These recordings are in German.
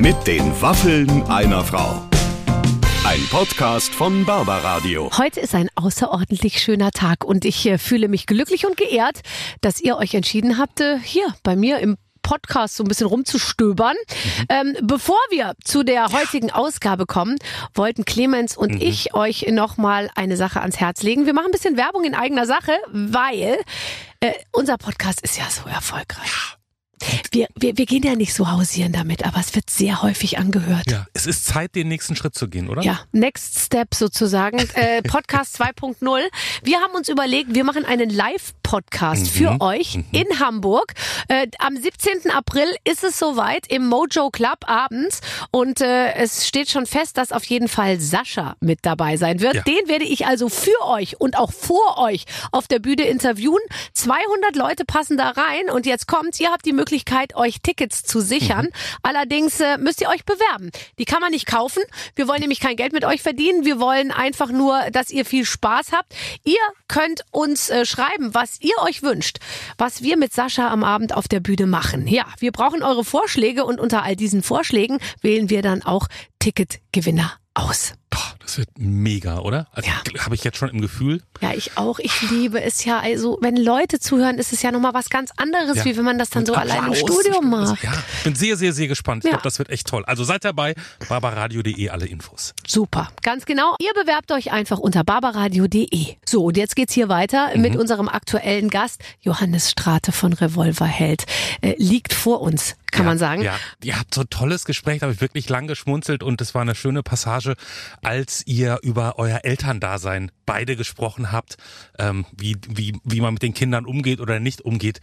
Mit den Waffeln einer Frau. Ein Podcast von Barbaradio. Heute ist ein außerordentlich schöner Tag und ich äh, fühle mich glücklich und geehrt, dass ihr euch entschieden habt, äh, hier bei mir im Podcast so ein bisschen rumzustöbern. Mhm. Ähm, bevor wir zu der heutigen Ausgabe kommen, wollten Clemens und mhm. ich euch nochmal eine Sache ans Herz legen. Wir machen ein bisschen Werbung in eigener Sache, weil äh, unser Podcast ist ja so erfolgreich. Wir, wir, wir gehen ja nicht so hausieren damit, aber es wird sehr häufig angehört. Ja, es ist Zeit, den nächsten Schritt zu gehen, oder? Ja, Next Step sozusagen. Äh, Podcast 2.0. Wir haben uns überlegt, wir machen einen Live-Podcast mhm. für euch mhm. in Hamburg. Äh, am 17. April ist es soweit im Mojo Club abends und äh, es steht schon fest, dass auf jeden Fall Sascha mit dabei sein wird. Ja. Den werde ich also für euch und auch vor euch auf der Bühne interviewen. 200 Leute passen da rein und jetzt kommt, ihr habt die Möglichkeit, Möglichkeit, euch Tickets zu sichern. Mhm. Allerdings äh, müsst ihr euch bewerben. Die kann man nicht kaufen. Wir wollen nämlich kein Geld mit euch verdienen. Wir wollen einfach nur, dass ihr viel Spaß habt. Ihr könnt uns äh, schreiben, was ihr euch wünscht, was wir mit Sascha am Abend auf der Bühne machen. Ja, wir brauchen eure Vorschläge und unter all diesen Vorschlägen wählen wir dann auch Ticketgewinner aus. Boah, das wird mega, oder? Also ja. habe ich jetzt schon im Gefühl. Ja, ich auch. Ich liebe es ja. Also, wenn Leute zuhören, ist es ja nochmal was ganz anderes, ja. wie wenn man das dann Und so Applaus. allein im Studio macht. Ja, bin sehr, sehr, sehr gespannt. Ich ja. glaube, das wird echt toll. Also seid dabei. barbaradio.de alle Infos. Super. Ganz genau. Ihr bewerbt euch einfach unter barbaradio.de. So, und jetzt geht's hier weiter mhm. mit unserem aktuellen Gast, Johannes Strate von Revolverheld. Äh, liegt vor uns kann ja, man sagen. Ja, ihr habt so ein tolles Gespräch, da habe ich wirklich lang geschmunzelt und es war eine schöne Passage, als ihr über euer Elterndasein beide gesprochen habt, ähm, wie, wie, wie man mit den Kindern umgeht oder nicht umgeht.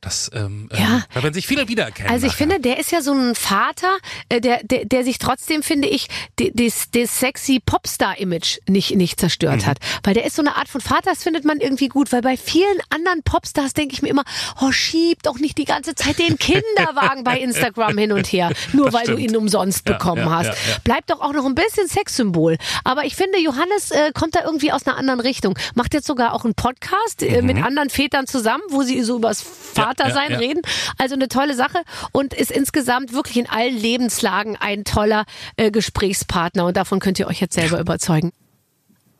Das, ähm, ähm, ja. da werden sich viele wiedererkennen. Also ich nachher. finde, der ist ja so ein Vater, äh, der, der, der sich trotzdem, finde ich, das, das sexy Popstar-Image nicht, nicht zerstört mhm. hat. Weil der ist so eine Art von Vater, das findet man irgendwie gut. Weil bei vielen anderen Popstars denke ich mir immer, oh, schieb doch nicht die ganze Zeit den Kinderwagen bei Instagram hin und her, nur das weil stimmt. du ihn umsonst ja, bekommen ja, hast. Bleib doch auch noch ein bisschen Sexsymbol. Aber ich finde, Johannes äh, kommt da irgendwie aus einer anderen Richtung. Macht jetzt sogar auch einen Podcast äh, mhm. mit anderen Vätern zusammen, wo sie so übers Vater Vater sein ja, ja. reden. Also eine tolle Sache und ist insgesamt wirklich in allen Lebenslagen ein toller äh, Gesprächspartner und davon könnt ihr euch jetzt selber überzeugen.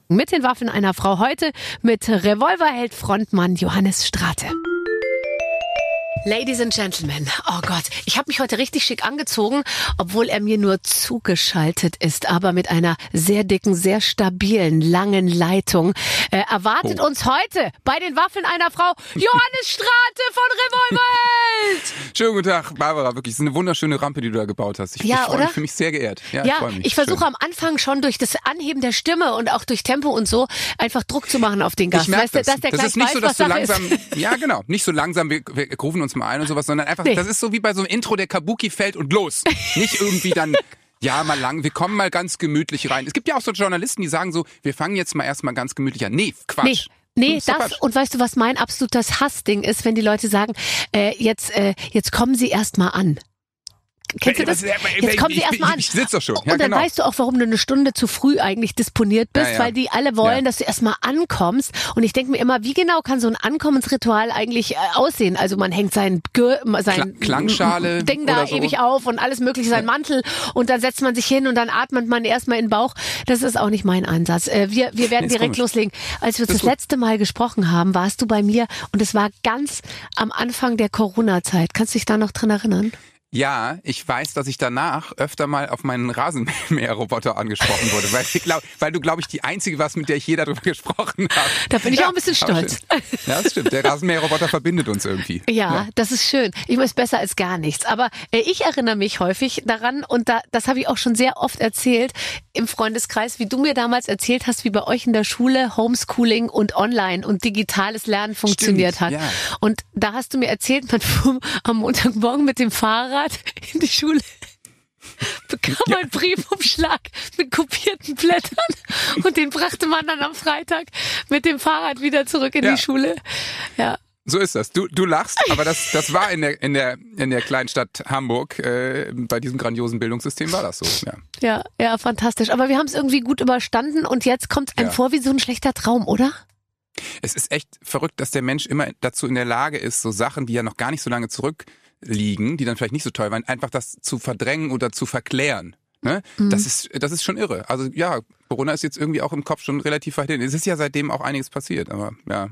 Mit den Waffen einer Frau heute mit Revolverheld Frontmann Johannes Strate. Ladies and Gentlemen, oh Gott, ich habe mich heute richtig schick angezogen, obwohl er mir nur zugeschaltet ist, aber mit einer sehr dicken, sehr stabilen, langen Leitung. Äh, erwartet oh. uns heute bei den Waffeln einer Frau Johannes Strate von Revolverheld. Schönen guten Tag, Barbara, wirklich, es ist eine wunderschöne Rampe, die du da gebaut hast. Ich, ja, ich oder? Ich fühle mich sehr geehrt. Ja, ja ich, ich versuche am Anfang schon durch das Anheben der Stimme und auch durch Tempo und so einfach Druck zu machen auf den Gast. Ich merke das. Dass der das ist nicht weiß, so, dass du langsam, ist. ja genau, nicht so langsam, wir, wir rufen uns uns mal ein und sowas, sondern einfach, nee. das ist so wie bei so einem Intro, der Kabuki fällt und los. Nicht irgendwie dann ja, mal lang, wir kommen mal ganz gemütlich rein. Es gibt ja auch so Journalisten, die sagen so, wir fangen jetzt mal erstmal ganz gemütlich an. Nee, Quatsch. Nee. Nee, das, das und weißt du, was mein absolutes Hassding ist, wenn die Leute sagen, äh, jetzt, äh, jetzt kommen sie erst mal an. Kennst du das? Jetzt kommt sie erstmal an. Ich, sitze doch schon. Ja, und dann genau. weißt du auch, warum du eine Stunde zu früh eigentlich disponiert bist, ja, ja. weil die alle wollen, dass du erstmal ankommst. Und ich denke mir immer, wie genau kann so ein Ankommensritual eigentlich äh, aussehen? Also man hängt sein, sein Klangschale Ding da so. ewig auf und alles mögliche, sein Mantel und dann setzt man sich hin und dann atmet man erstmal in den Bauch. Das ist auch nicht mein Ansatz. Äh, wir, wir werden nee, direkt komisch. loslegen. Als wir das, das letzte Mal gesprochen haben, warst du bei mir und es war ganz am Anfang der Corona-Zeit. Kannst du dich da noch dran erinnern? Ja, ich weiß, dass ich danach öfter mal auf meinen Rasenmäherroboter angesprochen wurde, weil, glaub, weil du, glaube ich, die Einzige warst, mit der ich je darüber gesprochen habe. Da bin ich ja, auch ein bisschen stolz. Ja, das stimmt. Der Rasenmäherroboter verbindet uns irgendwie. Ja, ja, das ist schön. Ich weiß besser als gar nichts. Aber äh, ich erinnere mich häufig daran, und da, das habe ich auch schon sehr oft erzählt im Freundeskreis, wie du mir damals erzählt hast, wie bei euch in der Schule Homeschooling und Online und digitales Lernen funktioniert stimmt, hat. Ja. Und da hast du mir erzählt, man fuhr am Montagmorgen mit dem Fahrrad Fahrrad in die Schule bekam ja. einen Briefumschlag mit kopierten Blättern und den brachte man dann am Freitag mit dem Fahrrad wieder zurück in ja. die Schule. Ja. So ist das. Du, du lachst, aber das, das war in der, in der, in der Kleinstadt Hamburg. Äh, bei diesem grandiosen Bildungssystem war das so. Ja, ja, ja fantastisch. Aber wir haben es irgendwie gut überstanden und jetzt kommt es einem ja. vor wie so ein schlechter Traum, oder? Es ist echt verrückt, dass der Mensch immer dazu in der Lage ist, so Sachen, die ja noch gar nicht so lange zurück liegen, die dann vielleicht nicht so toll waren, einfach das zu verdrängen oder zu verklären. Ne? Mhm. Das ist das ist schon irre. Also ja, Corona ist jetzt irgendwie auch im Kopf schon relativ weit hin. Es ist ja seitdem auch einiges passiert, aber ja.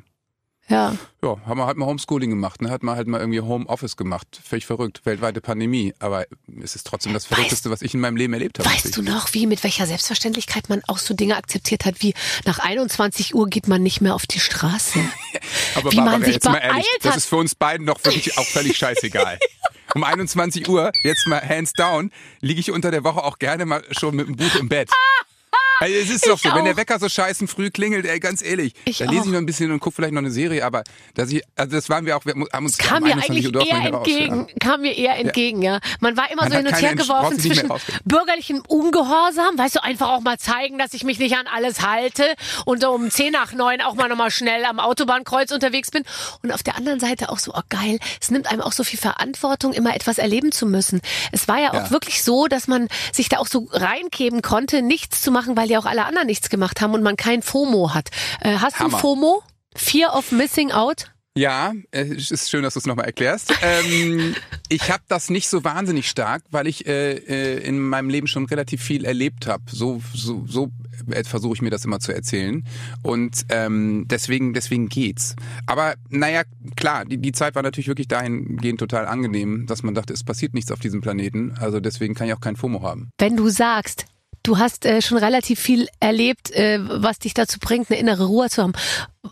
Ja. Ja, haben wir halt mal Homeschooling gemacht, ne? Hat man halt mal irgendwie Homeoffice gemacht. Völlig verrückt. Weltweite Pandemie. Aber es ist trotzdem das Verrückteste, was ich in meinem Leben erlebt habe. Weißt du noch, wie, mit welcher Selbstverständlichkeit man auch so Dinge akzeptiert hat, wie nach 21 Uhr geht man nicht mehr auf die Straße. Aber wie Barbara, man sich jetzt mal ehrlich, hat. das ist für uns beiden doch wirklich auch völlig scheißegal. Um 21 Uhr, jetzt mal hands down, liege ich unter der Woche auch gerne mal schon mit dem Buch im Bett. Also es ist doch so, wenn der auch. Wecker so scheißen früh klingelt, ey, ganz ehrlich, Ich da lese auch. ich noch ein bisschen und gucke vielleicht noch eine Serie, aber dass ich, also das waren wir auch, wir haben uns kam mir 21 eigentlich eher nicht raus, entgegen, kam mir eher entgegen, ja. Man war immer Man so hin und her geworfen zwischen bürgerlichem Ungehorsam, weißt du, einfach auch mal zeigen, dass ich mich nicht an alles halte und um 10 nach 9 auch mal nochmal schnell am Autobahnkreuz unterwegs bin. Und auf der anderen Seite auch so, oh geil, es nimmt einem auch so viel Verantwortung, immer etwas erleben zu müssen. Es war ja auch Ja. wirklich so, dass man sich da auch so reingeben konnte, nichts zu machen, weil ja auch alle anderen nichts gemacht haben und man kein FOMO hat. Äh, hast Hammer. du FOMO? Fear of Missing Out? Ja, äh, es ist schön, dass du es nochmal erklärst. ähm, ich habe das nicht so wahnsinnig stark, weil ich äh, äh, in meinem Leben schon relativ viel erlebt habe. So, so, so äh, versuche ich mir das immer zu erzählen. Und ähm, deswegen, deswegen geht's. Aber naja, klar, die, die Zeit war natürlich wirklich dahingehend total angenehm, dass man dachte, es passiert nichts auf diesem Planeten. Also deswegen kann ich auch kein FOMO haben. wenn du sagst, du hast äh, schon relativ viel erlebt, äh, was dich dazu bringt, eine innere Ruhe zu haben.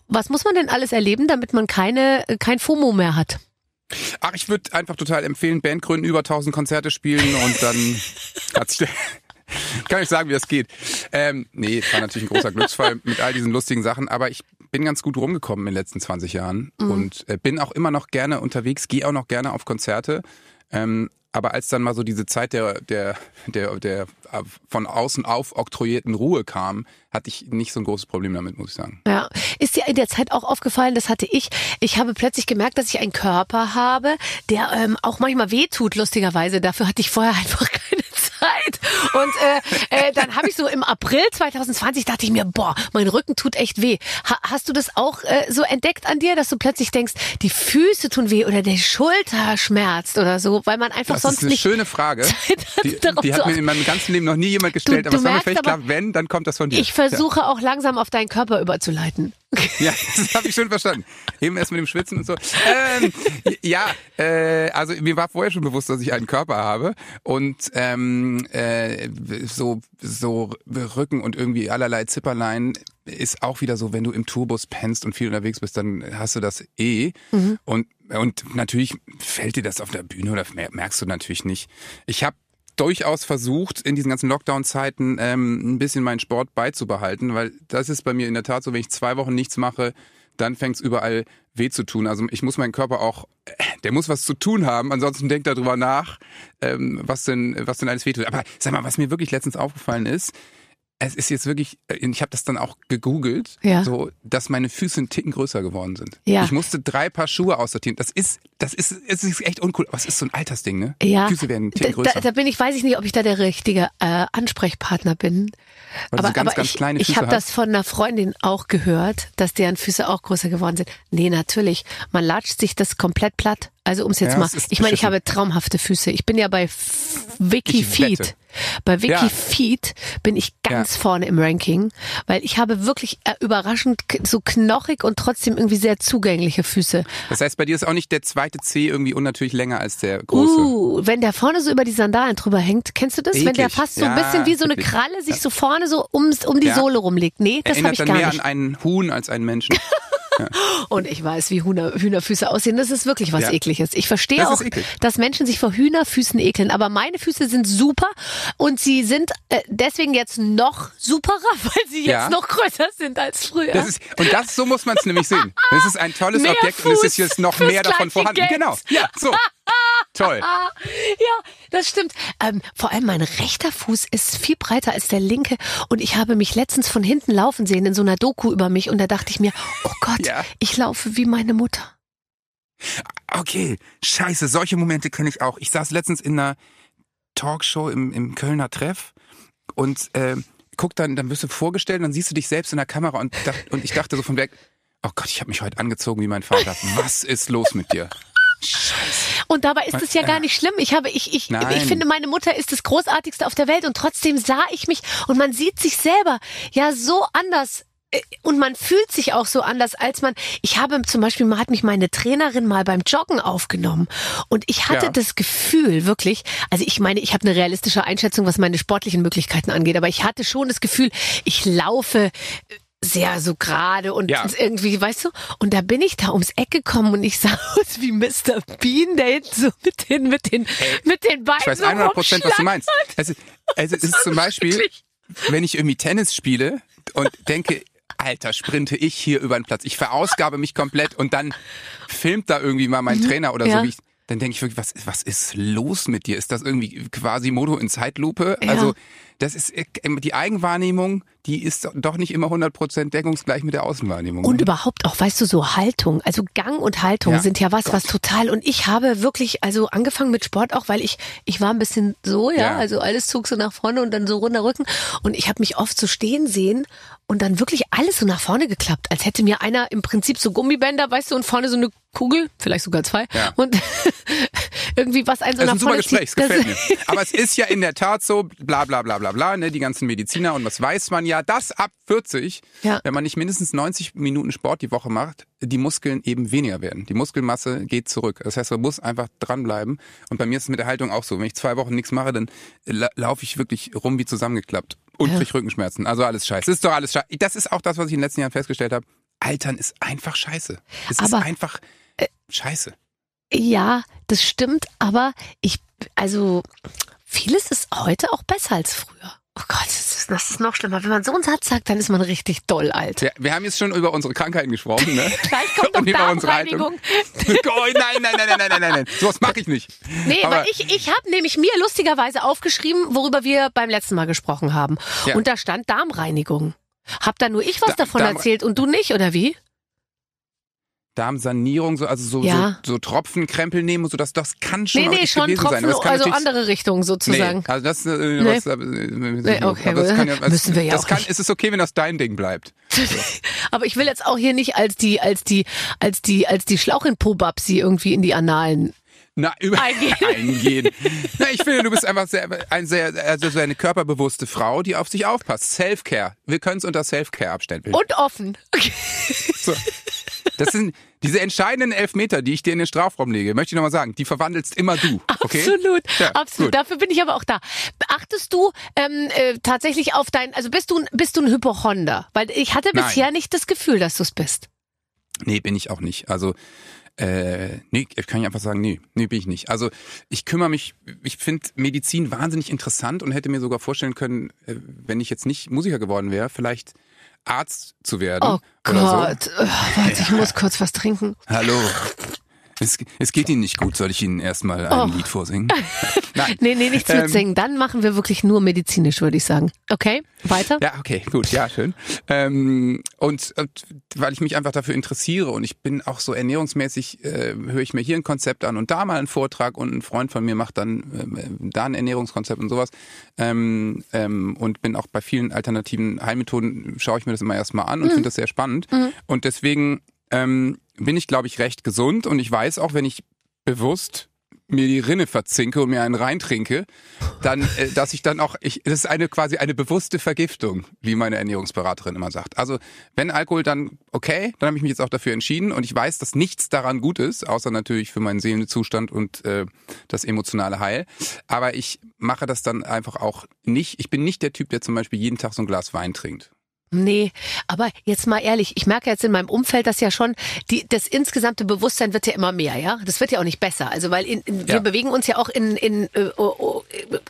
Was muss man denn alles erleben, damit man keine äh, kein FOMO mehr hat? Ach, ich würde einfach total empfehlen, Band gründen, über 1000 Konzerte spielen und dann hat sich kann ich sagen, wie das geht. Ähm, nee, war natürlich ein großer Glücksfall mit all diesen lustigen Sachen, aber ich bin ganz gut rumgekommen in den letzten 20 Jahren und äh, bin auch immer noch gerne unterwegs, gehe auch noch gerne auf Konzerte. Ähm, aber als dann mal so diese Zeit der, der, der, der äh, von außen aufoktroyierten Ruhe kam, hatte ich nicht so ein großes Problem damit, muss ich sagen. Ja, ist dir in der Zeit auch aufgefallen, das hatte ich. Ich habe plötzlich gemerkt, dass ich einen Körper habe, der ähm, auch manchmal wehtut, lustigerweise. Dafür hatte ich vorher einfach keine Zeit. Und äh, äh, dann habe ich so im April 2020 dachte ich mir, boah, mein Rücken tut echt weh. Ha hast du das auch äh, so entdeckt an dir, dass du plötzlich denkst, die Füße tun weh oder der Schulter schmerzt oder so, weil man einfach Das sonst ist eine nicht schöne Frage. Zeit hat, Die, die hat mir in meinem ganzen Leben noch nie jemand gestellt, Du- aber es war mir völlig klar, wenn, dann kommt das von dir. Ich versuche auch langsam auf deinen Körper überzuleiten. Ja, das habe ich schon verstanden. Eben erst mit dem Schwitzen und so. Ähm, ja, äh, also mir war vorher schon bewusst, dass ich einen Körper habe und ähm, äh, so so Rücken und irgendwie allerlei Zipperlein ist auch wieder so, wenn du im Tourbus pennst und viel unterwegs bist, dann hast du das eh und und natürlich fällt dir das auf der Bühne oder mer- merkst du natürlich nicht. Ich habe durchaus versucht, in diesen ganzen Lockdown-Zeiten ähm, ein bisschen meinen Sport beizubehalten, weil das ist bei mir in der Tat so, wenn ich zwei Wochen nichts mache, dann fängt's überall weh zu tun. Also ich muss meinen Körper auch, der muss was zu tun haben, ansonsten denkt darüber nach, ähm, was denn, was denn alles wehtut. Aber sag mal, was mir wirklich letztens aufgefallen ist, es ist jetzt wirklich, äh, ich habe das dann auch gegoogelt, Ja. so, dass meine Füße einen Ticken größer geworden sind. Ja. Ich musste drei Paar Schuhe aussortieren. Das ist, das ist, es ist echt uncool. Aber es ist so ein Altersding, ne? Ja, Füße werden einen Ticken größer. da, da bin ich, weiß ich nicht, ob ich da der richtige äh, Ansprechpartner bin. Weil aber so ganz, aber ganz ich, kleine ich Füße habe das von einer Freundin auch gehört, dass deren Füße auch größer geworden sind. Nee, natürlich. Man latscht sich das komplett platt. Also ums jetzt Ja, mal. es Ich meine, ich habe traumhafte Füße. Ich bin ja bei F- Wiki Ich Feet. wette. Bei Wiki Ja. Feet bin ich ganz Ja. vorne im Ranking, weil ich habe wirklich äh, überraschend so knochig und trotzdem irgendwie sehr zugängliche Füße. Das heißt, bei dir ist auch nicht der zweite C irgendwie unnatürlich länger als der große. Uh, wenn der vorne so über die Sandalen drüber hängt, kennst du das? Wenn der Eklig. fast so ein bisschen wie so eine eklig. Kralle sich so vorne so ums, um die. Sohle rumlegt. Nee, das habe Erinnert ich dann gar mehr nicht. an einen Huhn als einen Menschen. Und ich weiß, wie Hühner, Hühnerfüße aussehen. Das ist wirklich was Ja. ekliges. Ich verstehe Das auch, dass Menschen sich vor Hühnerfüßen ekeln. Aber meine Füße sind super und sie sind äh, deswegen jetzt noch superer, weil sie jetzt Ja. noch größer sind als früher. Das ist, und das, so muss man es nämlich sehen. Das ist ein tolles Mehr Objekt und es ist Fuß jetzt noch mehr davon vorhanden. Geld. Genau. Ja, so. Toll. Ja, das stimmt. Ähm, vor allem mein rechter Fuß ist viel breiter als der linke und ich habe mich letztens von hinten laufen sehen in so einer Doku über mich und da dachte ich mir, oh Gott, Ja. ich laufe wie meine Mutter. Okay, scheiße, solche Momente kenne ich auch. Ich saß letztens in einer Talkshow im, im Kölner Treff und äh, guck dann, dann wirst du vorgestellt, dann siehst du dich selbst in der Kamera und, und ich dachte so von weg, oh Gott, ich habe mich heute angezogen wie mein Vater. Was ist los mit dir? Und dabei ist es ja gar nicht schlimm. Ich habe, ich, ich, ich finde, meine Mutter ist das Großartigste auf der Welt und trotzdem sah ich mich und man sieht sich selber ja so anders äh, und man fühlt sich auch so anders, als man. Ich habe zum Beispiel, hat mich meine Trainerin mal beim Joggen aufgenommen und ich hatte ja. das Gefühl wirklich. Also ich meine, ich habe eine realistische Einschätzung, was meine sportlichen Möglichkeiten angeht, aber ich hatte schon das Gefühl, ich laufe sehr so gerade und ja. irgendwie, weißt du, und da bin ich da ums Eck gekommen und ich sah aus wie Mr. Bean, der jetzt so mit den, mit den, hey, mit den Beinen Ich weiß 100 Prozent, was du meinst. Also, also es ist zum Beispiel, wenn ich irgendwie Tennis spiele und denke, Alter, sprinte ich hier über den Platz. Ich verausgabe mich komplett und dann filmt da irgendwie mal mein mhm. Trainer oder ja. so, wie ich, dann denke ich wirklich, was, was ist los mit dir? Ist das irgendwie quasi Modo in Zeitlupe? Ja. Also, das ist äh, die Eigenwahrnehmung, die ist doch nicht immer 100% deckungsgleich mit der Außenwahrnehmung. Und ne? überhaupt auch, weißt du, so Haltung, also Gang und Haltung ja. sind ja was, Gott. was total, und ich habe wirklich, also angefangen mit Sport auch, weil ich, ich war ein bisschen so, ja, ja. also alles zog so nach vorne und dann so runter Rücken und ich habe mich oft so stehen sehen und dann wirklich alles so nach vorne geklappt, als hätte mir einer im Prinzip so Gummibänder, weißt du, und vorne so eine Kugel, vielleicht sogar zwei, ja. und irgendwie was ein so das nach ist ein super Gespräch, das gefällt mir. Aber es ist ja in der Tat so, bla bla bla bla bla, ne, die ganzen Mediziner und was weiß man ja, dass ab 40, ja. wenn man nicht mindestens 90 Minuten Sport die Woche macht, die Muskeln eben weniger werden. Die Muskelmasse geht zurück. Das heißt, man muss einfach dranbleiben. Und bei mir ist es mit der Haltung auch so. Wenn ich zwei Wochen nichts mache, dann la laufe ich wirklich rum wie zusammengeklappt und ja. krieg Rückenschmerzen. Also alles scheiße. Das ist doch alles scheiße. Das ist auch das, was ich in den letzten Jahren festgestellt habe. Altern ist einfach scheiße. Es aber, ist einfach äh, scheiße. Ja, das stimmt, aber ich, also vieles ist heute auch besser als früher. Oh Gott, das ist, das ist noch schlimmer. Wenn man so einen Satz sagt, dann ist man richtig doll alt. Ja, wir haben jetzt schon über unsere Krankheiten gesprochen, ne? Gleich kommt noch Darmreinigung. oh, nein, nein, nein, nein, nein, nein, nein. Sowas mache ich nicht. Nee, aber, aber ich, ich habe nämlich mir lustigerweise aufgeschrieben, worüber wir beim letzten Mal gesprochen haben. Ja. Und da stand Darmreinigung. Hab da nur ich was da, davon Darm erzählt und du nicht, oder wie? Darmsanierung, so, also so, ja. so, so Tropfenkrempel nehmen und so, das, das kann schon nee, nee, schon Tropfen, sein. also andere Richtungen sozusagen. Nee, also das, äh, nee. was, äh, nee, okay, das kann ja, also, müssen wir ja das auch kann, nicht. ist es okay, wenn das dein Ding bleibt. Aber ich will jetzt auch hier nicht als die, als die, als die, als die Schlauch in Pobabsi irgendwie in die Analen na, über eingehen. eingehen. Na, ich finde, du bist einfach sehr, ein sehr, also so eine körperbewusste Frau, die auf sich aufpasst. Self-Care. Wir können es unter Self-Care abstempeln. Und offen. Okay. So. Das sind diese entscheidenden Elfmeter, die ich dir in den Strafraum lege, möchte ich nochmal sagen, die verwandelst immer du. Okay? Absolut, ja, absolut. Gut. Dafür bin ich aber auch da. Beachtest du ähm, äh, tatsächlich auf dein, also bist du, bist du ein Hypochonder? Weil ich hatte bisher Nein. nicht das Gefühl, dass du es bist. Nee, bin ich auch nicht. Also äh, nee, kann ich einfach sagen, nee, nee, bin ich nicht. Also ich kümmere mich, ich finde Medizin wahnsinnig interessant und hätte mir sogar vorstellen können, äh, wenn ich jetzt nicht Musiker geworden wäre, vielleicht Arzt zu werden. Oh Gott, so. oh, warte, ich muss kurz was trinken. Hallo. Es, es geht Ihnen nicht gut, soll ich Ihnen erstmal ein oh. Lied vorsingen? Nein. nee, nee, nichts ähm, mitsingen. Dann machen wir wirklich nur medizinisch, würde ich sagen. Okay, weiter? Ja, okay, gut, ja, schön. Ähm, und, und weil ich mich einfach dafür interessiere und ich bin auch so ernährungsmäßig, äh, höre ich mir hier ein Konzept an und da mal einen Vortrag und ein Freund von mir macht dann äh, da ein Ernährungskonzept und sowas. Ähm, ähm, und bin auch bei vielen alternativen Heilmethoden, schaue ich mir das immer erstmal an und mhm. finde das sehr spannend. Mhm. Und deswegen ähm, bin ich, glaube ich, recht gesund und ich weiß auch, wenn ich bewusst mir die Rinne verzinke und mir einen reintrinke, dann, äh, dass ich dann auch, ich, das ist eine quasi eine bewusste Vergiftung, wie meine Ernährungsberaterin immer sagt. Also wenn Alkohol, dann okay, dann habe ich mich jetzt auch dafür entschieden und ich weiß, dass nichts daran gut ist, außer natürlich für meinen Seelenzustand und äh, das emotionale Heil. Aber ich mache das dann einfach auch nicht. Ich bin nicht der Typ, der zum Beispiel jeden Tag so ein Glas Wein trinkt. Nee, aber jetzt mal ehrlich, ich merke jetzt in meinem Umfeld, dass ja schon die, das insgesamte Bewusstsein wird ja immer mehr, ja. Das wird ja auch nicht besser. Also weil in, in, wir bewegen uns ja auch in, in äh, uh,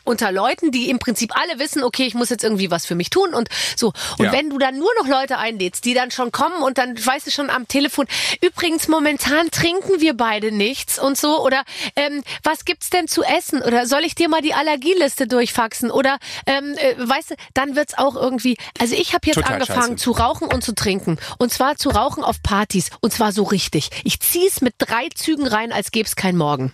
unter Leuten, die im Prinzip alle wissen, okay, ich muss jetzt irgendwie was für mich tun und so. Und ja. wenn du dann nur noch Leute einlädst, die dann schon kommen und dann weißt du schon am Telefon, übrigens momentan trinken wir beide nichts und so oder ähm, was gibt's denn zu essen oder soll ich dir mal die Allergieliste durchfaxen oder ähm, äh, weißt du, dann wird's auch irgendwie. Also ich habe jetzt Total angefangen zu rauchen und zu trinken. Und zwar zu rauchen auf Partys. Und zwar so richtig. Ich zieh's mit drei Zügen rein, als gäbe es kein Morgen.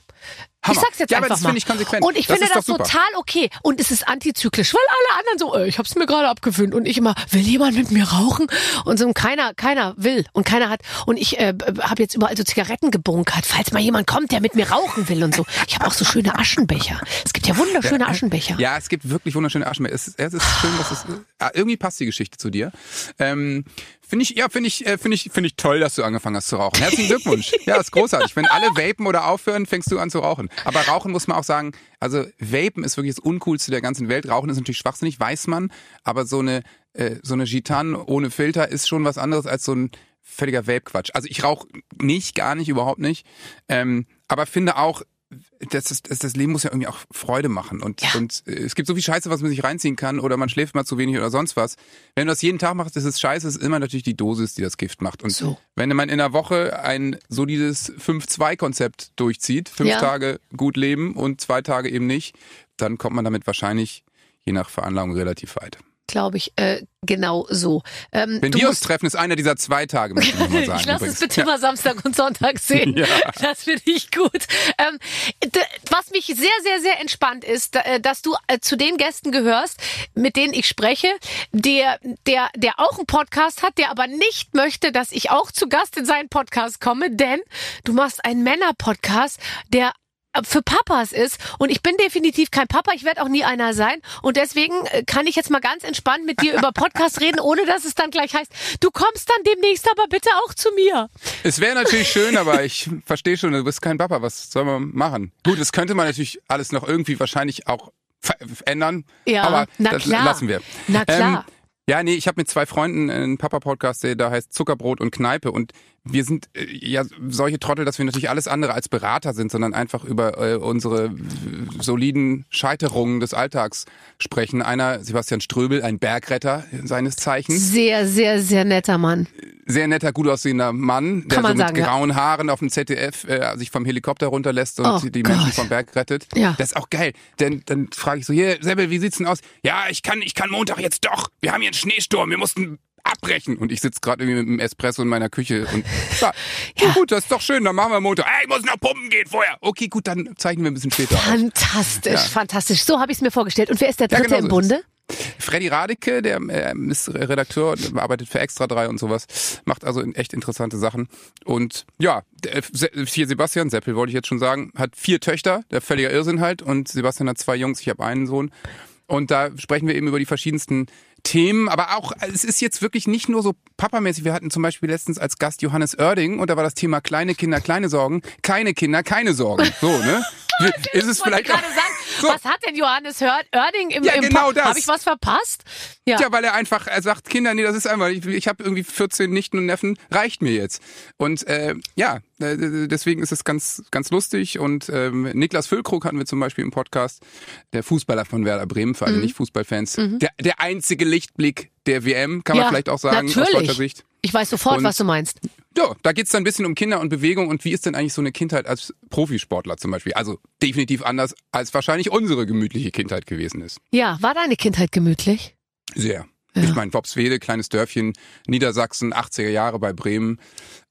Hammer. Ich sag's jetzt ja, einfach aber das mal. finde ich konsequent. Und ich das finde das super. total okay. Und es ist antizyklisch, weil alle anderen so, äh, ich hab's mir gerade abgewöhnt und ich immer, will jemand mit mir rauchen? Und so und keiner, keiner will und keiner hat. Und ich äh, habe jetzt überall so Zigaretten gebunkert, falls mal jemand kommt, der mit mir rauchen will und so. Ich habe auch so schöne Aschenbecher. Es gibt ja wunderschöne Aschenbecher. Ja, es gibt wirklich wunderschöne Aschenbecher. Es ist, es ist schön, dass es äh, irgendwie passt die Geschichte zu dir. Ähm, finde ich, ja, finde ich, äh, finde ich, finde ich toll, dass du angefangen hast zu rauchen. Herzlichen Glückwunsch. ja, ist großartig. Wenn alle vapen oder aufhören, fängst du an zu rauchen. Aber rauchen muss man auch sagen, also vapen ist wirklich das uncoolste der ganzen Welt. Rauchen ist natürlich schwachsinnig, weiß man, aber so eine äh, so eine Gitan ohne Filter ist schon was anderes als so ein völliger Vape-Quatsch. Also ich rauche nicht, gar nicht, überhaupt nicht. Ähm, aber finde auch, das, das, das Leben muss ja irgendwie auch Freude machen. Und, Ja. und äh, es gibt so viel Scheiße, was man sich reinziehen kann oder man schläft mal zu wenig oder sonst was. Wenn du das jeden Tag machst, ist scheiße, ist immer natürlich die Dosis, die das Gift macht. Und So. wenn man in einer Woche ein solides 5-2-Konzept durchzieht, fünf Ja. Tage gut leben und zwei Tage eben nicht, dann kommt man damit wahrscheinlich je nach Veranlagung relativ weit. Glaube ich, äh, genau so. Ähm, Wenn du wir uns treffen, ist einer dieser zwei Tage, möchte ich nochmal sagen. Ich lasse es bitte mal Samstag und Sonntag sehen. Ja. Das finde ich gut. Ähm, was mich sehr, sehr, sehr entspannt ist, äh, dass du äh, zu den Gästen gehörst, mit denen ich spreche, der, der, der auch einen Podcast hat, der aber nicht möchte, dass ich auch zu Gast in seinen Podcast komme, denn du machst einen Männer-Podcast, der für Papas ist und ich bin definitiv kein Papa, ich werde auch nie einer sein und deswegen äh, kann ich jetzt mal ganz entspannt mit dir über Podcast reden, ohne dass es dann gleich heißt, du kommst dann demnächst aber bitte auch zu mir. Es wäre natürlich schön, aber ich verstehe schon, du bist kein Papa. Was soll man machen? Gut, das könnte man natürlich alles noch irgendwie wahrscheinlich auch ver- ändern. Ja, aber na das klar. lassen wir. Na klar. Ähm, ja, nee, ich habe mit zwei Freunden einen Papa-Podcast, der da heißt Zuckerbrot und Kneipe. Und wir sind äh, ja solche Trottel, dass wir natürlich alles andere als Berater sind, sondern einfach über äh, unsere soliden Scheiterungen des Alltags sprechen. Einer, Sebastian Ströbel, ein Bergretter seines Zeichens Sehr, sehr, sehr netter Mann. sehr netter, gut aussehender Mann, der Kann man so mit sagen, ja. grauen Haaren auf dem ZDF äh, sich vom Helikopter runterlässt und Oh die Menschen Gott. vom Berg rettet. Ja. Das ist auch geil. Denn dann frage ich so, hier, Sebel, wie sieht's denn aus? Ja, ich kann, ich kann Montag jetzt doch. Wir haben hier einen Schneesturm, wir mussten abbrechen. Und ich sitze gerade irgendwie mit dem Espresso in meiner Küche und ja, Ja. gut, das ist doch schön, dann machen wir Montag. Ey, ich muss noch pumpen gehen vorher. Okay, gut, dann zeichnen wir ein bisschen später auf. Fantastisch, Ja. fantastisch. So habe ich es mir vorgestellt. Und wer ist der Dritte genau im so ist Bunde? Freddy Radeke, der äh, ist Redakteur, arbeitet für Extra 3 und sowas, macht also echt interessante Sachen. Und ja, der, Se- hier Sebastian, Seppel wollte ich jetzt schon sagen, hat vier Töchter, der völliger Irrsinn halt. Und Sebastian hat zwei Jungs, ich habe einen Sohn. Und da sprechen wir eben über die verschiedensten Themen, aber auch, es ist jetzt wirklich nicht nur so papamäßig. Wir hatten zum Beispiel letztens als Gast Johannes Oerding und da war das Thema kleine Kinder, kleine Sorgen, keine Kinder, keine Sorgen. So, ne? ist es vielleicht auch, sagen, So. was hat denn Johannes Hör- Oerding im, Ja, im genau Pop- das. Habe ich was verpasst? Ja. Ja, weil er einfach, er sagt, Kinder, nee, das ist einfach, ich, ich habe irgendwie 14 Nichten und Neffen, reicht mir jetzt. Und äh, ja, äh, deswegen ist es ganz, ganz lustig. Und ähm, Niklas Füllkrug hatten wir zum Beispiel im Podcast, der Fußballer von Werder Bremen, für alle Mhm. Nicht-Fußballfans. Der, der einzige Lichtblick der WM, kann man Ja, vielleicht auch sagen, aus natürlich. deutscher Sicht. Ich weiß sofort, Und- was du meinst. Ja, da geht's dann ein bisschen um Kinder und Bewegung und wie ist denn eigentlich so eine Kindheit als Profisportler zum Beispiel? Also definitiv anders, als wahrscheinlich unsere gemütliche Kindheit gewesen ist. Ja, war deine Kindheit gemütlich? Sehr. Ja. Ich meine, Wopswede, kleines Dörfchen, Niedersachsen, 80er Jahre bei Bremen.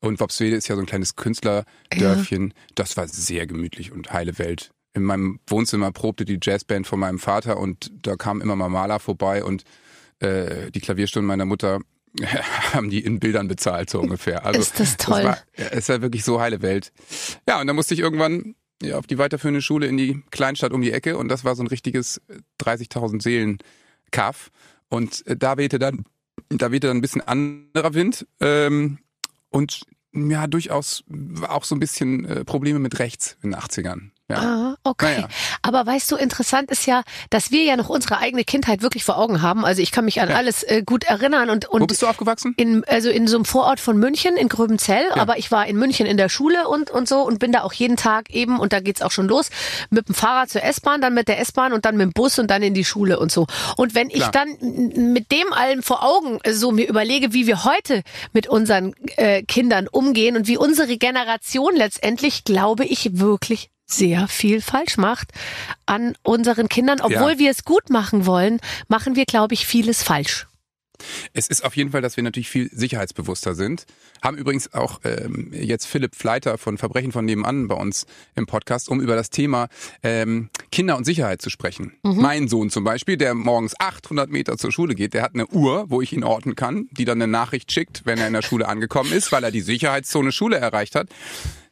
Und Wopswede ist ja so ein kleines Künstlerdörfchen. Das war sehr gemütlich und heile Welt. In meinem Wohnzimmer probte die Jazzband von meinem Vater und da kam immer mal Maler vorbei und äh, die Klavierstunden meiner Mutter haben die in Bildern bezahlt, so ungefähr. Also, Ist das toll. war, es war wirklich so heile Welt. Ja, und dann musste ich irgendwann ja, auf die weiterführende Schule in die Kleinstadt um die Ecke und das war so ein richtiges 30.000 Seelen Kaff. Und äh, da wehte dann, da wehte dann ein bisschen anderer Wind ähm, und ja, durchaus auch so ein bisschen äh, Probleme mit rechts in den 80ern. Ja. Ah, okay. Naja. Aber weißt du, interessant ist ja, dass wir ja noch unsere eigene Kindheit wirklich vor Augen haben. Also ich kann mich an Ja. alles äh, gut erinnern und Wo und bist du aufgewachsen? in, also in so einem Vorort von München, in Gröbenzell, aber ich war in München in der Schule und, und so und bin da auch jeden Tag eben, und da geht's auch schon los, mit dem Fahrrad zur S-Bahn, dann mit der S-Bahn und dann mit dem Bus und dann in die Schule und so. Und wenn ich Klar. dann n- mit dem allem vor Augen äh, so mir überlege, wie wir heute mit unseren äh, Kindern umgehen und wie unsere Generation letztendlich, glaube ich, wirklich sehr viel falsch macht an unseren Kindern. Obwohl Ja. wir es gut machen wollen, machen wir, glaube ich, vieles falsch. Es ist auf jeden Fall, dass wir natürlich viel sicherheitsbewusster sind. Haben übrigens auch ähm, jetzt Philipp Fleiter von Verbrechen von nebenan bei uns im Podcast, um über das Thema ähm, Kinder und Sicherheit zu sprechen. Mhm. Mein Sohn zum Beispiel, der morgens 800 Meter zur Schule geht, der hat eine Uhr, wo ich ihn orten kann, die dann eine Nachricht schickt, wenn er in der Schule angekommen ist, weil er die Sicherheitszone Schule erreicht hat.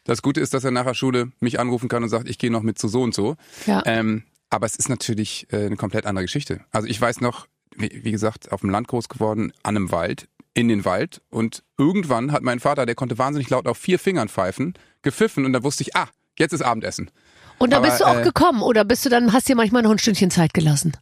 Das Gute ist, dass er nach der Schule mich anrufen kann und sagt, ich gehe noch mit zu so und so. Ja. Ähm, aber es ist natürlich äh, eine komplett andere Geschichte. Also ich weiß noch, wie, wie gesagt, auf dem Land groß geworden, an einem Wald, in den Wald. Und irgendwann hat mein Vater, der konnte wahnsinnig laut auf vier Fingern pfeifen, gepfiffen und da wusste ich, ah, jetzt ist Abendessen. Und da Aber, bist du auch äh, gekommen oder bist du dann, hast dir manchmal noch ein Stündchen Zeit gelassen?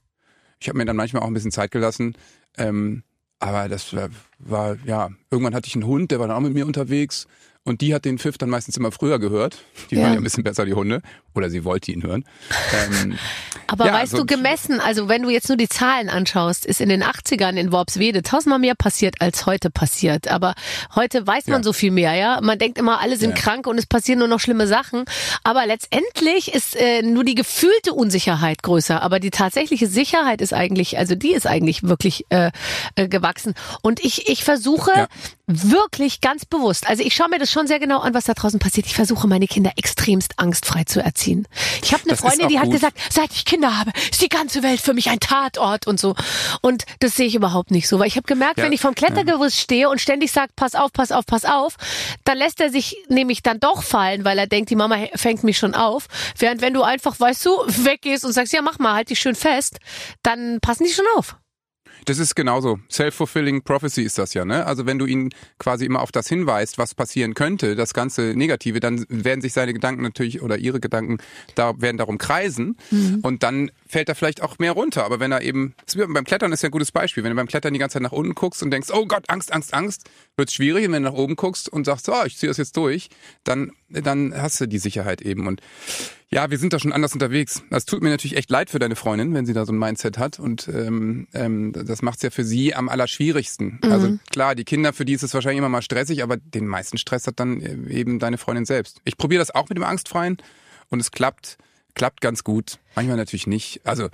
Ich habe mir dann manchmal auch ein bisschen Zeit gelassen. Ähm, aber das war, ja, irgendwann hatte ich einen Hund, der war dann auch mit mir unterwegs. Und die hat den Pfiff dann meistens immer früher gehört. Die ja. hören ja ein bisschen besser, die Hunde. Oder sie wollte ihn hören. Ähm, Aber ja, weißt so du, gemessen, also wenn du jetzt nur die Zahlen anschaust, ist in den 80ern in Worpswede tausendmal mehr passiert, als heute passiert. Aber heute weiß man ja. so viel mehr, ja. Man denkt immer, alle sind krank und es passieren nur noch schlimme Sachen. Aber letztendlich ist äh, nur die gefühlte Unsicherheit größer. Aber die tatsächliche Sicherheit ist eigentlich, also die ist eigentlich wirklich äh, äh, gewachsen. Und ich, ich versuche wirklich ganz bewusst, also ich schaue mir das schon sehr genau an, was da draußen passiert. Ich versuche meine Kinder extremst angstfrei zu erziehen. Ich habe eine das Freundin, die hat gesagt, seit ich Kinder habe, ist die ganze Welt für mich ein Tatort und so. Und das sehe ich überhaupt nicht so, weil ich habe gemerkt, ja. wenn ich vom Klettergerüst stehe und ständig sage, pass auf, pass auf, pass auf, dann lässt er sich nämlich dann doch fallen, weil er denkt, die Mama fängt mich schon auf. Während wenn du einfach, weißt du, weggehst und sagst, ja, mach mal, halt dich schön fest, dann passen die schon auf. Das ist genauso. Self-fulfilling prophecy ist das ja, ne? Also wenn du ihn quasi immer auf das hinweist, was passieren könnte, das ganze Negative, dann werden sich seine Gedanken natürlich oder ihre Gedanken da werden darum kreisen mhm. und dann fällt er vielleicht auch mehr runter. Aber wenn er eben, beim Klettern ist ja ein gutes Beispiel. Wenn du beim Klettern die ganze Zeit nach unten guckst und denkst, oh Gott, Angst, Angst, Angst, wird es schwierig. Und wenn du nach oben guckst und sagst, oh, ich ziehe das jetzt durch, dann, dann hast du die Sicherheit eben. Und ja, wir sind da schon anders unterwegs. Das tut mir natürlich echt leid für deine Freundin, wenn sie da so ein Mindset hat. Und ähm, ähm, das macht es ja für sie am allerschwierigsten. Mhm. Also klar, die Kinder, für die ist es wahrscheinlich immer mal stressig, aber den meisten Stress hat dann äh, eben deine Freundin selbst. Ich probiere das auch mit dem Angstfreien und es klappt, klappt ganz gut. Manchmal natürlich nicht. Also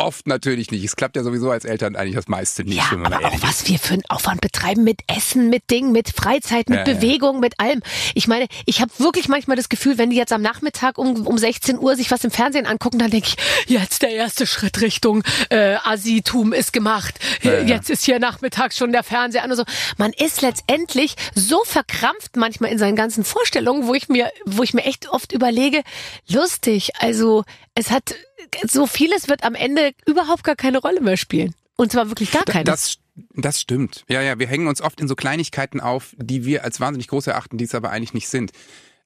Oft natürlich nicht. Es klappt ja sowieso als Eltern eigentlich das meiste nicht. Ja, aber auch was wir für einen Aufwand betreiben mit Essen, mit Dingen, mit Freizeit, mit ja, Bewegung, ja. mit allem. Ich meine, ich habe wirklich manchmal das Gefühl, wenn die jetzt am Nachmittag um, um 16 Uhr sich was im Fernsehen angucken, dann denke ich, jetzt der erste Schritt Richtung äh, Asitum ist gemacht. Ja, jetzt ist hier nachmittags schon der Fernseher an und so. Man ist letztendlich so verkrampft manchmal in seinen ganzen Vorstellungen, wo ich mir, wo ich mir echt oft überlege, lustig. Also es hat so vieles wird am Ende überhaupt gar keine Rolle mehr spielen. Und zwar wirklich gar keine. Das, das stimmt. Ja, ja, wir hängen uns oft in so Kleinigkeiten auf, die wir als wahnsinnig groß erachten, die es aber eigentlich nicht sind.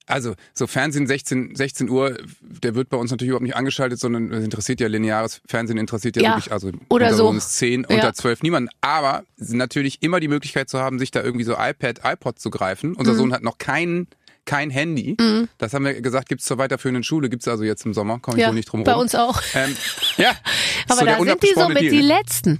Also, so Fernsehen 16, 16 Uhr, der wird bei uns natürlich überhaupt nicht angeschaltet, sondern es interessiert ja lineares Fernsehen, interessiert ja, ja wirklich, also oder so. 10, ja. unter 12 niemanden. Aber natürlich immer die Möglichkeit zu haben, sich da irgendwie so iPad, iPod zu greifen. Unser mhm. Sohn hat noch keinen kein Handy. Mhm. Das haben wir gesagt, gibt's zur weiterführenden Schule, gibt's also jetzt im Sommer, komme ich ja, wohl nicht drum rum. Bei uns auch. Ähm, ja. Aber so da sind die so mit Deal. die Letzten.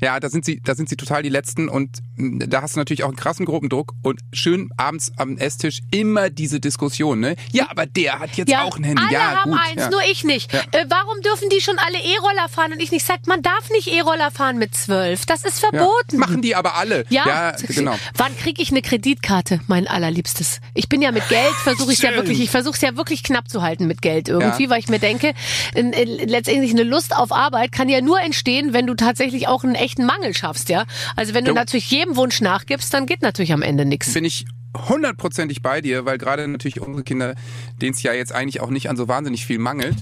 Ja, da sind sie, da sind sie total die Letzten und da hast du natürlich auch einen krassen Gruppendruck und schön abends am Esstisch immer diese Diskussion, ne? Ja, aber der hat jetzt ja, auch ein Handy. Alle ja, haben gut, eins, ja. nur ich nicht. Ja. Äh, warum dürfen die schon alle E-Roller fahren und ich nicht? Sag, man darf nicht E-Roller fahren mit zwölf. Das ist verboten. Machen die aber alle. Ja, genau. Wann kriege ich eine Kreditkarte, mein allerliebstes? Ich bin ja mit Geld, versuche ich ja wirklich, ich versuche es ja wirklich knapp zu halten mit Geld irgendwie, weil ich mir denke, in, in, letztendlich eine Lust auf Arbeit kann ja nur entstehen, wenn du tatsächlich auch einen echten Mangel schaffst, ja. Also wenn du jo. natürlich jedem Wunsch nachgibst, dann geht natürlich am Ende nichts. Bin ich hundertprozentig bei dir, weil gerade natürlich unsere Kinder, denen es ja jetzt eigentlich auch nicht an so wahnsinnig viel mangelt,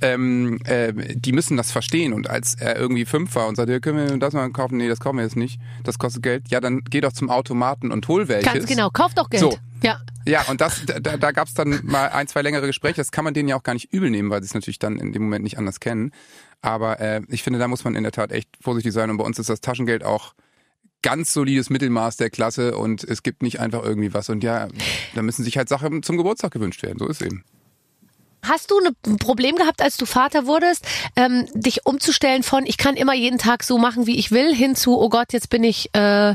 ähm, äh, die müssen das verstehen. Und als er irgendwie fünf war und sagte, können wir das mal kaufen? Nee, das kaufen wir jetzt nicht. Das kostet Geld. Ja, dann geh doch zum Automaten und hol welches. Ganz genau, kauf doch Geld. So. Ja. Ja, und das, da, da gab es dann mal ein, zwei längere Gespräche. Das kann man denen ja auch gar nicht übel nehmen, weil sie es natürlich dann in dem Moment nicht anders kennen. Aber äh, ich finde, da muss man in der Tat echt vorsichtig sein. Und bei uns ist das Taschengeld auch ganz solides Mittelmaß der Klasse und es gibt nicht einfach irgendwie was. Und ja, da müssen sich halt Sachen zum Geburtstag gewünscht werden. So ist eben. Hast du ein Problem gehabt, als du Vater wurdest, ähm, dich umzustellen von ich kann immer jeden Tag so machen, wie ich will, hin zu oh Gott, jetzt bin ich, äh,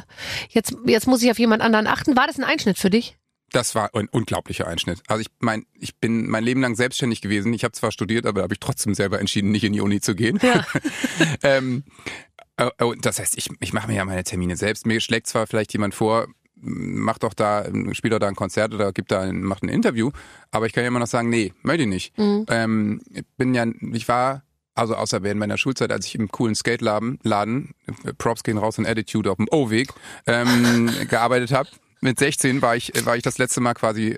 jetzt jetzt muss ich auf jemand anderen achten. War das ein Einschnitt für dich? Das war ein unglaublicher Einschnitt. Also ich mein, ich bin mein Leben lang selbstständig gewesen. Ich habe zwar studiert, aber habe ich trotzdem selber entschieden, nicht in die Uni zu gehen. Ja. ähm, Oh, oh, das heißt, ich, ich mache mir ja meine Termine selbst. Mir schlägt zwar vielleicht jemand vor, mach doch da, spiel doch da ein Konzert oder gib da ein, macht ein Interview, aber ich kann ja immer noch sagen, nee, möchte ich nicht. Mhm. Ähm, ich bin ja, ich war also außer während meiner Schulzeit, als ich im coolen Skate-Laden, Laden, Props gehen raus in Attitude auf dem O-Weg, ähm, gearbeitet habe. Mit 16 war ich, war ich das letzte Mal quasi äh,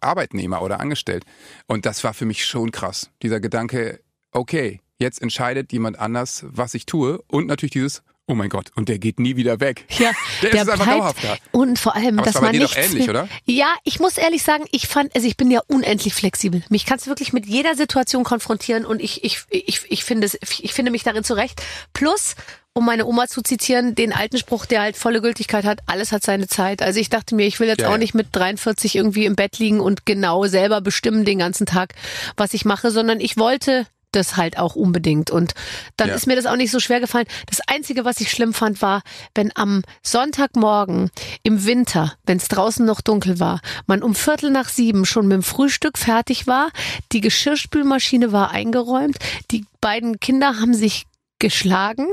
Arbeitnehmer oder angestellt. Und das war für mich schon krass. Dieser Gedanke, okay, jetzt entscheidet jemand anders, was ich tue. Und natürlich dieses, oh mein Gott, und der geht nie wieder weg. Ja, der, der ist einfach dauerhaft da. Und vor allem, Aber dass man nicht. ähnlich, oder? Ja, ich muss ehrlich sagen, ich fand, also ich bin ja unendlich flexibel. Mich kannst du wirklich mit jeder Situation konfrontieren und ich, ich, ich, ich finde es, ich finde mich darin zurecht. Plus, um meine Oma zu zitieren, den alten Spruch, der halt volle Gültigkeit hat, alles hat seine Zeit. Also ich dachte mir, ich will jetzt ja, auch nicht mit 43 irgendwie im Bett liegen und genau selber bestimmen den ganzen Tag, was ich mache, sondern ich wollte das halt auch unbedingt. Und dann ja. ist mir das auch nicht so schwer gefallen. Das Einzige, was ich schlimm fand, war, wenn am Sonntagmorgen im Winter, wenn es draußen noch dunkel war, man um Viertel nach sieben schon mit dem Frühstück fertig war, die Geschirrspülmaschine war eingeräumt, die beiden Kinder haben sich geschlagen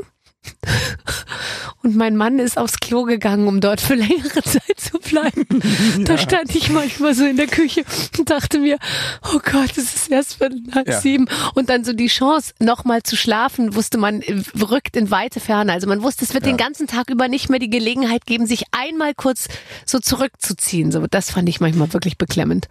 und mein Mann ist aufs Klo gegangen, um dort für längere Zeit zu bleiben. Da stand ich manchmal so in der Küche und dachte mir, oh Gott, es ist erst für halb ja. sieben. Und dann so die Chance, nochmal zu schlafen, wusste man, rückt in weite Ferne. Also man wusste, es wird ja. den ganzen Tag über nicht mehr die Gelegenheit geben, sich einmal kurz so zurückzuziehen. So, das fand ich manchmal wirklich beklemmend.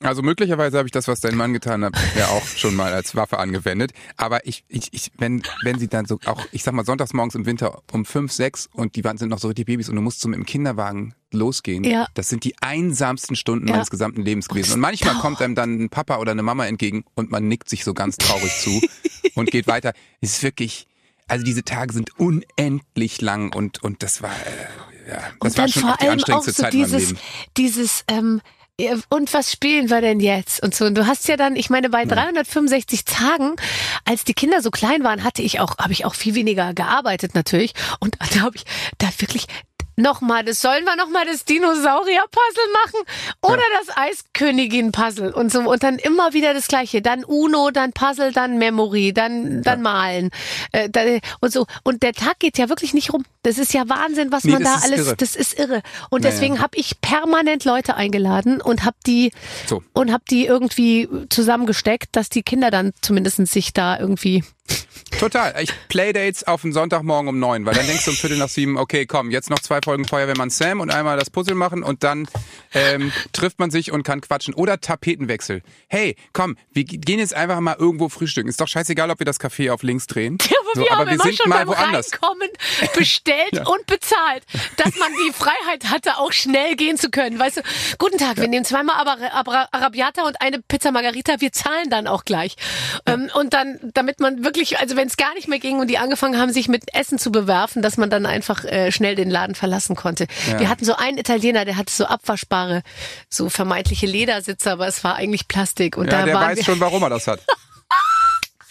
Also möglicherweise habe ich das, was dein Mann getan hat, ja auch schon mal als Waffe angewendet. Aber ich, ich, ich, wenn, wenn sie dann so auch, ich sag mal, sonntags morgens im Winter um fünf, sechs und die sind noch so die Babys und du musst mit dem Kinderwagen losgehen. Ja. Das sind die einsamsten Stunden ja. meines gesamten Lebens gewesen. Und manchmal kommt einem dann ein Papa oder eine Mama entgegen und man nickt sich so ganz traurig zu und geht weiter. Es ist wirklich, also diese Tage sind unendlich lang und, und das war, äh, ja, das und war schon auch die anstrengendste so Zeit dieses, in meinem Leben. Dieses, ähm, und was spielen wir denn jetzt? Und so. Und du hast ja dann, ich meine, bei 365 Tagen, als die Kinder so klein waren, hatte ich auch, habe ich auch viel weniger gearbeitet natürlich. Und da habe ich da wirklich Nochmal, das sollen wir nochmal das Dinosaurier-Puzzle machen oder ja. das Eiskönigin-Puzzle und so und dann immer wieder das Gleiche. Dann Uno, dann Puzzle, dann Memory, dann dann ja. Malen äh, da, und so. Und der Tag geht ja wirklich nicht rum. Das ist ja Wahnsinn, was nee, man da alles. Irre. Das ist irre. Und naja. deswegen habe ich permanent Leute eingeladen und habe die so. und habe die irgendwie zusammengesteckt, dass die Kinder dann zumindest sich da irgendwie Total. Ich Playdates auf den Sonntagmorgen um neun, weil dann denkst du um Viertel nach sieben, okay, komm, jetzt noch zwei Folgen Feuerwehrmann Sam und einmal das Puzzle machen und dann ähm, trifft man sich und kann quatschen. Oder Tapetenwechsel. Hey, komm, wir gehen jetzt einfach mal irgendwo frühstücken. Ist doch scheißegal, ob wir das Café auf links drehen. Ja, aber so, wir aber haben wir sind schon mal beim woanders. Reinkommen bestellt ja. und bezahlt, dass man die Freiheit hatte, auch schnell gehen zu können. Weißt du, guten Tag, ja. wir nehmen zweimal Arabiata und eine Pizza Margarita, wir zahlen dann auch gleich. Ja. Ähm, und dann, damit man wirklich, also wenn es gar nicht mehr ging und die angefangen haben, sich mit Essen zu bewerfen, dass man dann einfach äh, schnell den Laden verlassen konnte. Wir hatten so einen Italiener, der hatte so abwaschbare, so vermeintliche Ledersitze, aber es war eigentlich Plastik. Und ja, da der weiß schon, warum er das hat.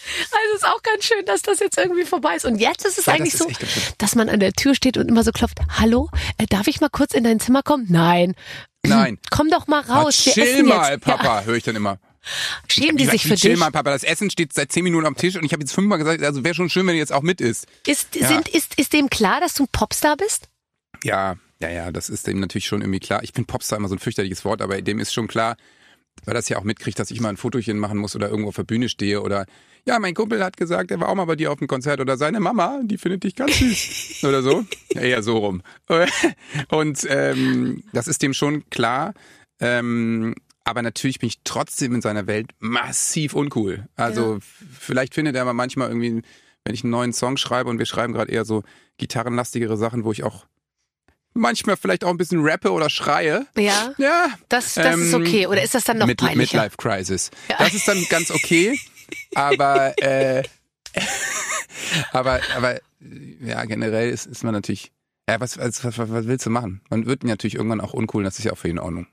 Also ist auch ganz schön, dass das jetzt irgendwie vorbei ist. Und jetzt ist es ja, eigentlich ist so, dass man an der Tür steht und immer so klopft, hallo, äh, darf ich mal kurz in dein Zimmer kommen? Nein. Nein. Komm doch mal raus. Na, chill mal, Papa, ja. höre ich dann immer. Schämen die sich für chill dich? mal, Papa. Das Essen steht seit zehn Minuten am Tisch und ich habe jetzt fünfmal gesagt, also wäre schon schön, wenn ihr jetzt auch mit isst. Ist, ja. sind, ist, ist dem klar, dass du ein Popstar bist? Ja, ja, ja, das ist dem natürlich schon irgendwie klar. Ich finde Popstar immer so ein fürchterliches Wort, aber dem ist schon klar, weil das ja auch mitkriegt, dass ich mal ein Fotochen machen muss oder irgendwo auf der Bühne stehe oder ja, mein Kumpel hat gesagt, er war auch mal bei dir auf dem Konzert oder seine Mama, die findet dich ganz süß oder so. Eher so rum. Und ähm, das ist dem schon klar. Ähm, aber natürlich bin ich trotzdem in seiner Welt massiv uncool. Also ja. vielleicht findet er aber manchmal irgendwie, wenn ich einen neuen Song schreibe und wir schreiben gerade eher so gitarrenlastigere Sachen, wo ich auch manchmal vielleicht auch ein bisschen rappe oder schreie. Ja. Ja. Das, das ähm, ist okay. Oder ist das dann noch Mid peinlicher? Midlife Crisis. Ja. Das ist dann ganz okay. aber, äh, aber, aber, ja, generell ist, ist man natürlich, ja, was, was, was, was willst du machen? Man wird natürlich irgendwann auch uncool, das ist ja auch für ihn in Ordnung.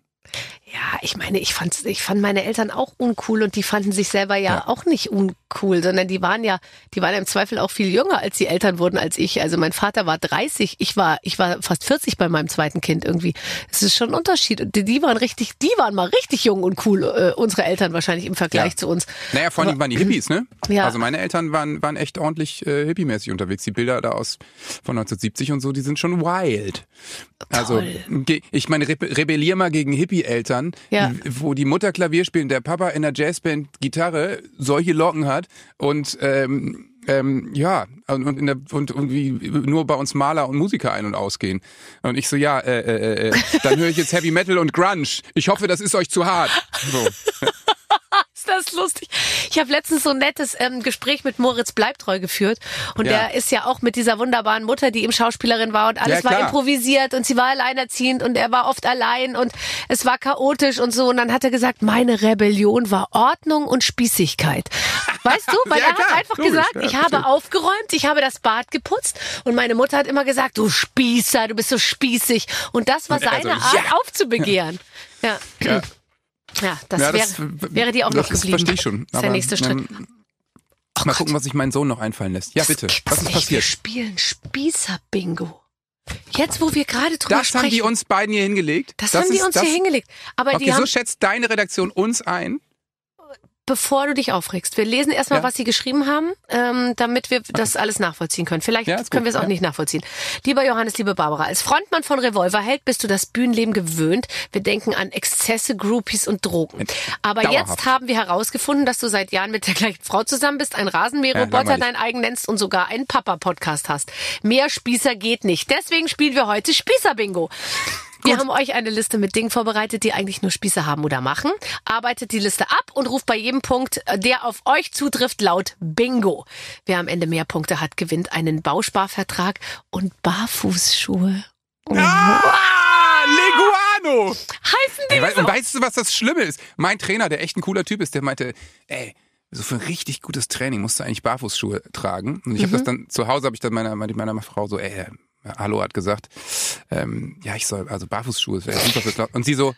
Ja, ich meine, ich fand, ich fand meine Eltern auch uncool und die fanden sich selber ja, ja, auch nicht uncool, sondern die waren ja, die waren im Zweifel auch viel jünger, als die Eltern wurden als ich. Also mein Vater war 30, ich war, ich war fast 40 bei meinem zweiten Kind irgendwie. Es ist schon ein Unterschied. Und die, die waren richtig, die waren mal richtig jung und cool, äh, unsere Eltern wahrscheinlich im Vergleich ja. zu uns. Naja, vor allem waren die Hippies, ne? Ja. Also meine Eltern waren, waren echt ordentlich äh, hippiemäßig unterwegs. Die Bilder da aus von 1970 und so, die sind schon wild. Also ich meine, rebellier mal gegen Hippie-Eltern, ja. wo die Mutter Klavier spielt, der Papa in der Jazzband Gitarre solche Locken hat und ähm, ähm, ja, und, in der, und irgendwie nur bei uns Maler und Musiker ein- und ausgehen. Und ich so, ja, äh, äh, äh, dann höre ich jetzt Heavy Metal und Grunge. Ich hoffe, das ist euch zu hart. So. ist das lustig. Ich habe letztens so ein nettes ähm, Gespräch mit Moritz Bleibtreu geführt und ja. der ist ja auch mit dieser wunderbaren Mutter, die ihm Schauspielerin war und alles ja, war improvisiert und sie war alleinerziehend und er war oft allein und es war chaotisch und so und dann hat er gesagt, meine Rebellion war Ordnung und Spießigkeit. Weißt du, weil ja, er hat einfach Logisch, gesagt, ich habe aufgeräumt, ich habe das Bad geputzt und meine Mutter hat immer gesagt, du Spießer, du bist so spießig und das war seine also, Art aufzubegehren. Ja. ja. Ja, das, ja, das wäre, wäre dir auch noch geblieben. Das verstehe ich schon. Das ist der nächste Schritt. Ähm, oh mal Gott. gucken, was sich mein Sohn noch einfallen lässt. Ja, das bitte. Was ist nicht. passiert? Wir spielen Spießer-Bingo. Jetzt, wo wir gerade drüber das sprechen. Das haben die uns beiden hier hingelegt. Das, das haben die uns hier hingelegt. Aber okay, die haben, so schätzt deine Redaktion uns ein bevor du dich aufregst. Wir lesen erstmal, ja. was sie geschrieben haben, ähm, damit wir das alles nachvollziehen können. Vielleicht ja, können wir es auch ja. nicht nachvollziehen. Lieber Johannes, liebe Barbara, als Frontmann von Revolverheld bist du das Bühnenleben gewöhnt. Wir denken an Exzesse, Groupies und Drogen. Aber Dauerhaft. jetzt haben wir herausgefunden, dass du seit Jahren mit der gleichen Frau zusammen bist, ein Rasenmäherroboter dein eigen nennst und sogar einen Papa-Podcast hast. Mehr Spießer geht nicht. Deswegen spielen wir heute Spießer-Bingo. Wir haben euch eine Liste mit Dingen vorbereitet, die eigentlich nur Spieße haben oder machen. Arbeitet die Liste ab und ruft bei jedem Punkt, äh, der auf euch zutrifft, laut Bingo. Wer am Ende mehr Punkte hat, gewinnt einen Bausparvertrag und Barfußschuhe. Oh. Ah, Leguano! Heißen die ey, so? Und weißt du, was das Schlimme ist? Mein Trainer, der echt ein cooler Typ ist, der meinte, ey, so für ein richtig gutes Training musst du eigentlich Barfußschuhe tragen. Und ich mhm. habe das dann zu Hause habe ich dann meiner meiner Frau so, ey, Hallo hat gesagt, ähm, ja, ich soll, also Barfußschuhe wäre super für Und sie so,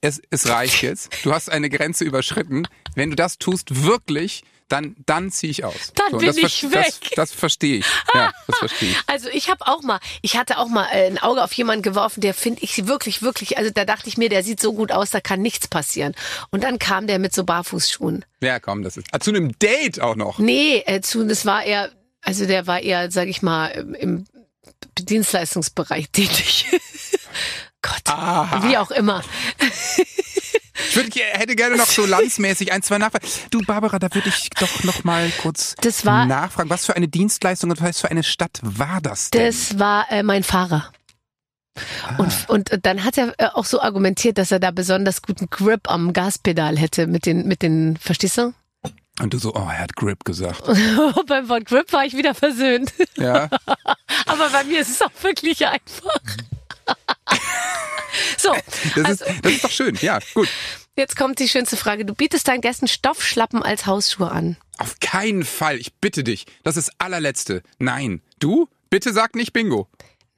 es, es reicht jetzt. Du hast eine Grenze überschritten. Wenn du das tust, wirklich, dann, dann ziehe ich aus. Dann so, bin das, ich weg. Das, das verstehe ich. Ja, das verstehe ich. Also ich habe auch mal, ich hatte auch mal äh, ein Auge auf jemanden geworfen, der finde ich wirklich, wirklich, also da dachte ich mir, der sieht so gut aus, da kann nichts passieren. Und dann kam der mit so Barfußschuhen. Ja, komm, das ist. Ah, zu einem Date auch noch. Nee, äh, zu, das war eher, also der war eher, sag ich mal, im Dienstleistungsbereich tätig. Gott, Aha. wie auch immer. Ich würd, hätte gerne noch so landsmäßig ein, zwei Nachfragen. Du, Barbara, da würde ich doch noch mal kurz war, nachfragen. Was für eine Dienstleistung und was für eine Stadt war das denn? Das war äh, mein Fahrer. Ah. Und, und dann hat er äh, auch so argumentiert, dass er da besonders guten Grip am Gaspedal hätte mit den, mit den, verstehst du? Und du so, oh, er hat Grip gesagt. Beim Wort Grip war ich wieder versöhnt. Ja. Aber bei mir ist es auch wirklich einfach. so. Das, also, ist, das ist doch schön, ja, gut. Jetzt kommt die schönste Frage. Du bietest deinen Gästen Stoffschlappen als Hausschuhe an. Auf keinen Fall. Ich bitte dich. Das ist allerletzte. Nein. Du? Bitte sag nicht Bingo.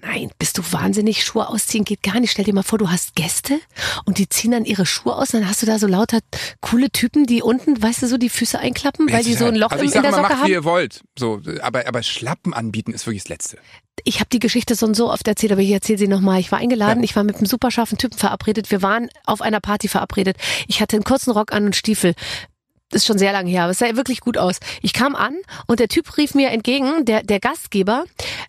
Nein, bist du wahnsinnig? Schuhe ausziehen geht gar nicht. Stell dir mal vor, du hast Gäste und die ziehen dann ihre Schuhe aus. Dann hast du da so lauter coole Typen, die unten, weißt du, so die Füße einklappen, weil die so ein Loch also sag in der mal, Socke macht, haben. wie ihr wollt. So, aber, aber Schlappen anbieten ist wirklich das Letzte. Ich habe die Geschichte so und so oft erzählt, aber ich erzähle sie nochmal. Ich war eingeladen, ja. ich war mit einem super scharfen Typen verabredet. Wir waren auf einer Party verabredet. Ich hatte einen kurzen Rock an und Stiefel ist schon sehr lange her, aber es sah wirklich gut aus. Ich kam an und der Typ rief mir entgegen, der, der Gastgeber,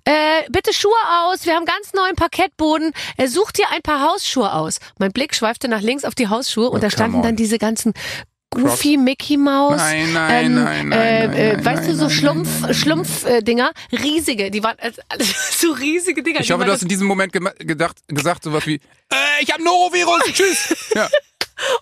äh, bitte Schuhe aus, wir haben ganz neuen Parkettboden, er sucht dir ein paar Hausschuhe aus. Mein Blick schweifte nach links auf die Hausschuhe und oh, da standen dann diese ganzen Goofy Mickey Maus. Nein, nein, ähm, nein, nein, äh, nein, nein, Weißt du, so Schlumpf, Schlumpf-Dinger, äh, riesige, die waren also, so riesige Dinger. Ich hoffe, du hast in diesem Moment gedacht, gesagt sowas wie, äh, ich habe Norovirus, tschüss. Ja.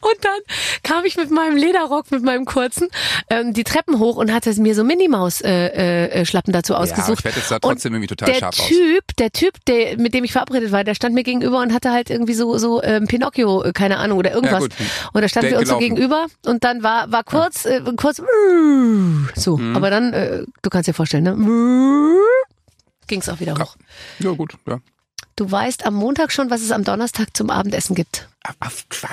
Und dann kam ich mit meinem Lederrock, mit meinem kurzen, ähm, die Treppen hoch und hatte mir so Minimaus-Schlappen äh, äh, dazu ausgesucht. Ja, ich werde jetzt da trotzdem und irgendwie total der scharf typ, aus. Der Typ, der, mit dem ich verabredet war, der stand mir gegenüber und hatte halt irgendwie so, so ähm, Pinocchio, äh, keine Ahnung, oder irgendwas. Ja, und da standen wir uns gelaufen. so gegenüber und dann war, war kurz, ja. äh, kurz, so. Mhm. Aber dann, äh, du kannst dir vorstellen, ne? Ging es auch wieder hoch. Ja, gut, ja. Du weißt am Montag schon, was es am Donnerstag zum Abendessen gibt.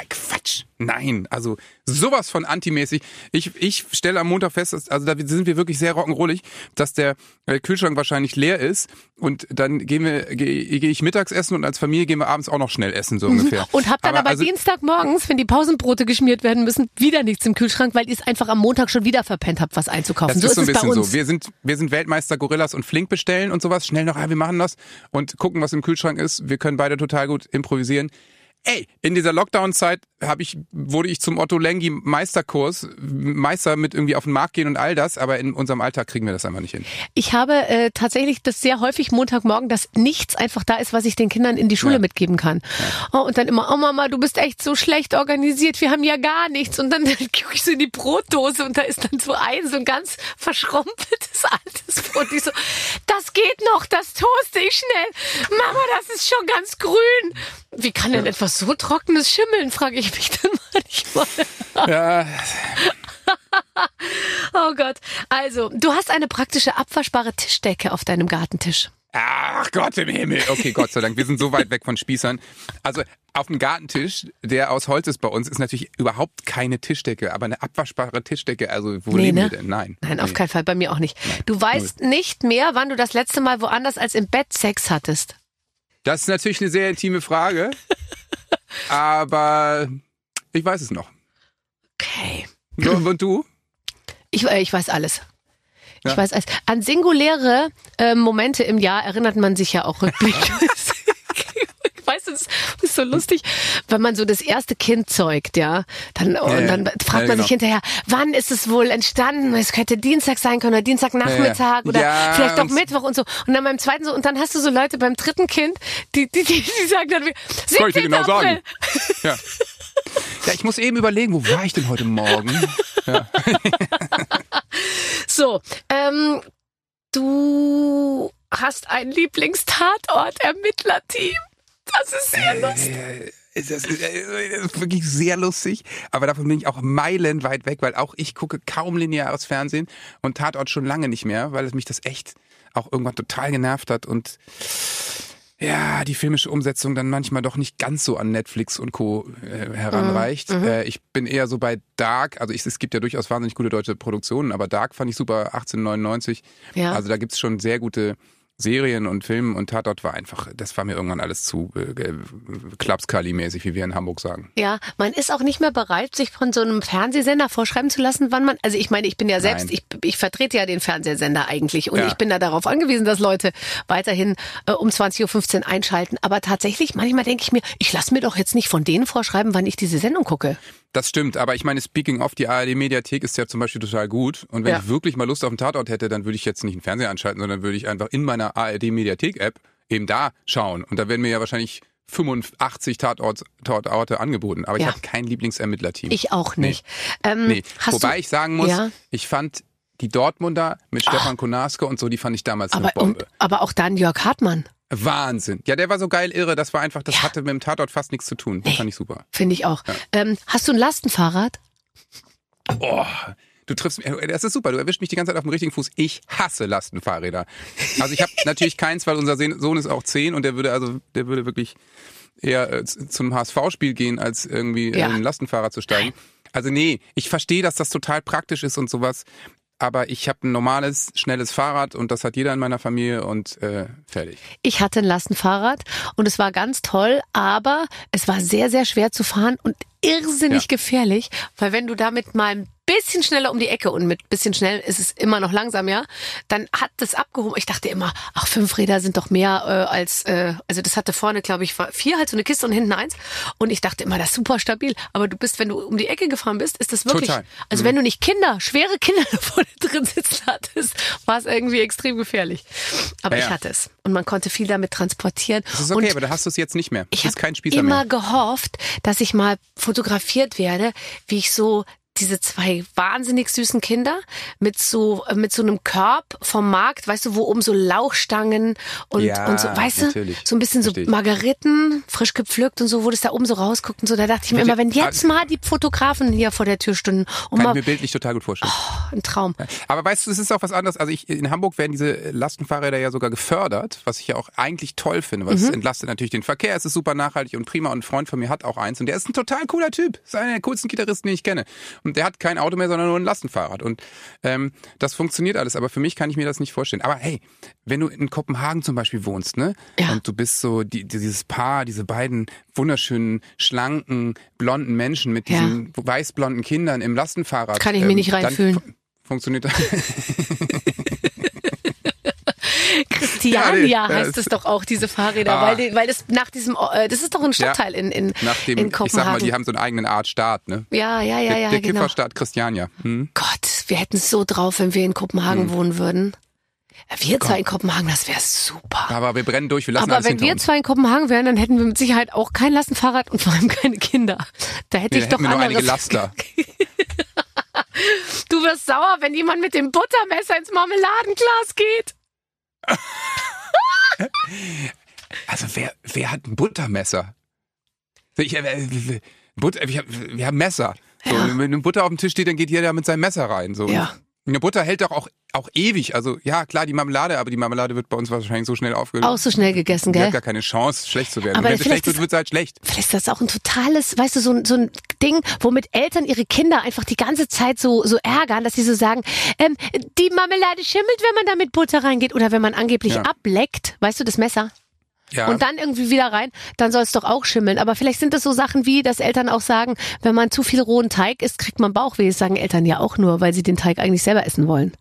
Quatsch. Nein, also sowas von antimäßig. Ich, ich stelle am Montag fest, dass, also da sind wir wirklich sehr rock'n'rollig, dass der äh, Kühlschrank wahrscheinlich leer ist und dann gehen wir, gehe geh ich mittags essen und als Familie gehen wir abends auch noch schnell essen, so ungefähr. Und hab dann aber, aber also, Dienstagmorgens, wenn die Pausenbrote geschmiert werden müssen, wieder nichts im Kühlschrank, weil ihr es einfach am Montag schon wieder verpennt habt, was einzukaufen. Das so ist, so ein bisschen so. Wir sind, wir sind Weltmeister Gorillas und Flink bestellen und sowas. Schnell noch, ja, wir machen das und gucken, was im Kühlschrank ist. Wir können beide total gut improvisieren. Ey, in dieser Lockdown-Zeit habe ich, wurde ich zum Otto Lengi Meisterkurs, Meister mit irgendwie auf den Markt gehen und all das, aber in unserem Alltag kriegen wir das einfach nicht hin. Ich habe äh, tatsächlich das sehr häufig Montagmorgen, dass nichts einfach da ist, was ich den Kindern in die Schule ja. mitgeben kann. Ja. Oh, und dann immer, oh Mama, du bist echt so schlecht organisiert, wir haben ja gar nichts. Und dann, gucke ich so in die Brotdose und da ist dann so ein, so ein ganz verschrumpeltes altes Brot. Ich so, das geht noch, das toaste ich schnell. Mama, das ist schon ganz grün. Wie kann denn etwas so trockenes schimmeln, frage ich mich dann manchmal. Ja. oh Gott. Also, du hast eine praktische abwaschbare Tischdecke auf deinem Gartentisch. Ach Gott im Himmel. Okay, Gott sei Dank. Wir sind so weit weg von Spießern. Also auf dem Gartentisch, der aus Holz ist bei uns, ist natürlich überhaupt keine Tischdecke, aber eine abwaschbare Tischdecke. Also wo nee, leben ne? wir denn? Nein. Nein, nee. auf keinen Fall. Bei mir auch nicht. Nein. Du weißt Null. nicht mehr, wann du das letzte Mal woanders als im Bett Sex hattest. Das ist natürlich eine sehr intime Frage. aber ich weiß es noch. Okay. Und du? Ich, äh, ich weiß alles. Ich ja. weiß alles. An singuläre äh, Momente im Jahr erinnert man sich ja auch rückblickend. ist so lustig, wenn man so das erste Kind zeugt, ja, dann, ja, und dann fragt ja, man genau. sich hinterher, wann ist es wohl entstanden? Es könnte Dienstag sein können oder Dienstagnachmittag ja, oder vielleicht auch Mittwoch und so. Und dann beim zweiten so, und dann hast du so Leute beim dritten Kind, die, die, die, die sagen dann, das kann ich dir genau April. sagen. Ja. Ja, ich muss eben überlegen, wo war ich denn heute Morgen? Ja. so, ähm, du hast ein Lieblingstatort-Ermittlerteam. Das ist sehr äh, lustig. Das ist, das ist, wirklich sehr lustig, aber davon bin ich auch meilenweit weg, weil auch ich gucke kaum lineares Fernsehen und Tatort schon lange nicht mehr, weil es mich das echt auch irgendwann total genervt hat und ja, die filmische Umsetzung dann manchmal doch nicht ganz so an Netflix und Co. Äh, heranreicht. Mhm. Äh, ich bin eher so bei Dark, also ich, es gibt ja durchaus wahnsinnig gute deutsche Produktionen, aber Dark fand ich super 1899. Ja. Also da gibt's schon sehr gute Serien und Filmen und Tatort war einfach, das war mir irgendwann alles zu äh, Klapskali-mäßig, wie wir in Hamburg sagen. Ja, man ist auch nicht mehr bereit, sich von so einem Fernsehsender vorschreiben zu lassen, wann man, also ich meine, ich bin ja selbst, ich, ich vertrete ja den Fernsehsender eigentlich und ja. ich bin da darauf angewiesen, dass Leute weiterhin äh, um 20.15 Uhr einschalten. Aber tatsächlich, manchmal denke ich mir, ich lasse mir doch jetzt nicht von denen vorschreiben, wann ich diese Sendung gucke. Das stimmt, aber ich meine, speaking of, die ARD-Mediathek ist ja zum Beispiel total gut. Und wenn ja. ich wirklich mal Lust auf einen Tatort hätte, dann würde ich jetzt nicht einen Fernseher anschalten, sondern würde ich einfach in meiner ARD-Mediathek-App eben da schauen. Und da werden mir ja wahrscheinlich 85 Tatorte, Tatorte angeboten. Aber ja. ich habe kein Lieblingsermittlerteam. Ich auch nicht. Nee. Ähm, nee. Wobei ich sagen muss, ja? ich fand die Dortmunder mit Stefan Konarske und so, die fand ich damals aber, eine Bombe. Und, aber auch dann Jörg Hartmann. Wahnsinn. Ja, der war so geil irre. Das war einfach, das ja. hatte mit dem Tatort fast nichts zu tun. Das nee, fand ich super. Finde ich auch. Ja. Ähm, hast du ein Lastenfahrrad? Oh, du triffst mich. Das ist super. Du erwischst mich die ganze Zeit auf dem richtigen Fuß. Ich hasse Lastenfahrräder. Also ich habe natürlich keins, weil unser Sohn ist auch zehn und der würde also, der würde wirklich eher äh, zum HSV-Spiel gehen, als irgendwie ja. in ein Lastenfahrrad zu steigen. Also nee, ich verstehe, dass das total praktisch ist und sowas aber ich habe ein normales, schnelles Fahrrad und das hat jeder in meiner Familie und äh, fertig. Ich hatte ein Lastenfahrrad und es war ganz toll, aber es war sehr, sehr schwer zu fahren und irrsinnig ja. gefährlich, weil wenn du damit mal ein bisschen schneller um die Ecke und mit bisschen schnell ist es immer noch langsam, ja, dann hat das abgehoben. Ich dachte immer, ach, fünf Räder sind doch mehr äh, als, äh, also das hatte vorne, glaube ich, vier, halt so eine Kiste und hinten eins. Und ich dachte immer, das ist super stabil. Aber du bist, wenn du um die Ecke gefahren bist, ist das wirklich, Total. also mhm. wenn du nicht Kinder, schwere Kinder vorne drin sitzen hattest, war es irgendwie extrem gefährlich. Aber ja, ich hatte es. Und man konnte viel damit transportieren. Das ist okay, und aber da hast du es jetzt nicht mehr. Ich habe immer mehr. gehofft, dass ich mal fotografiert werde, wie ich so diese zwei wahnsinnig süßen Kinder mit so mit so einem Körb vom Markt, weißt du, wo oben so Lauchstangen und Ja, und so, weißt natürlich. du, so ein bisschen so ich. Margariten, frisch gepflückt und so, wo das da oben so rausguckt und so. Da dachte ich mir immer, wenn jetzt mal die Fotografen hier vor der Tür stünden und Kann ich mal mir bildlich total gut vorstellen. ein Traum. Aber weißt du, es ist auch was anderes. Also ich, in Hamburg werden diese Lastenfahrräder ja sogar gefördert, was ich ja auch eigentlich toll finde, weil es Mhm. entlastet natürlich den Verkehr, es ist super nachhaltig und prima und ein Freund von mir hat auch eins und der ist ein total cooler Typ. Ist einer der coolsten Gitarristen, den ich kenne. Und der hat kein Auto mehr, sondern nur ein Lastenfahrrad. Und ähm, das funktioniert alles, aber für mich kann ich mir das nicht vorstellen. Aber hey, wenn du in Kopenhagen zum Beispiel wohnst, ne? Ja. Und du bist so die, dieses Paar, diese beiden wunderschönen, schlanken, blonden Menschen mit Ja. diesen weißblonden Kindern im Lastenfahrrad. Kann ich mir nicht dann reinfühlen. fu- Funktioniert das? Christiania Ja, nee, heißt es doch auch, diese Fahrräder, Ah. weil, die, weil das nach diesem, äh, das ist doch ein Stadtteil in, in, Nach dem, in ich sag mal, Kopenhagen. die haben so einen eigenen Art Staat, ne? ja, ja, ja, der ja, der genau. Kifferstaat Christiania. Hm? Gott, wir hätten es so drauf, wenn wir in Kopenhagen wohnen würden. Ja, Wir zwei in Kopenhagen, das wäre super. Aber wir brennen durch, wir lassen Aber wenn wir uns. zwei in Kopenhagen wären, dann hätten wir mit Sicherheit auch kein Lastenfahrrad und vor allem keine Kinder. Da hätte Nee, ich doch wir nur einige anderes. Laster. Du wirst sauer, wenn jemand mit dem Buttermesser ins Marmeladenglas geht. Also wer, wer hat ein Buttermesser? Ich, äh, Butter, wir, wir haben Messer. So, Ja. Wenn eine Butter auf dem Tisch steht, dann geht jeder mit seinem Messer rein. So. Ja. Eine Butter hält doch auch, auch ewig. Also ja, klar, die Marmelade, aber die Marmelade wird bei uns wahrscheinlich so schnell aufgelöst. Auch so schnell gegessen, Die hat gell? gar keine Chance, schlecht zu werden. Aber wenn sie schlecht wird, wird sie halt schlecht. Vielleicht ist das auch ein totales, weißt du, so ein, so ein Ding, womit Eltern ihre Kinder einfach die ganze Zeit so, so ärgern, dass sie so sagen, ähm, die Marmelade schimmelt, wenn man da mit Butter reingeht oder wenn man angeblich Ja. ableckt, weißt du, das Messer. Ja. Und dann irgendwie wieder rein, dann soll es doch auch schimmeln. Aber vielleicht sind das so Sachen wie, dass Eltern auch sagen, wenn man zu viel rohen Teig isst, kriegt man Bauchweh. Das sagen Eltern ja auch nur, weil sie den Teig eigentlich selber essen wollen.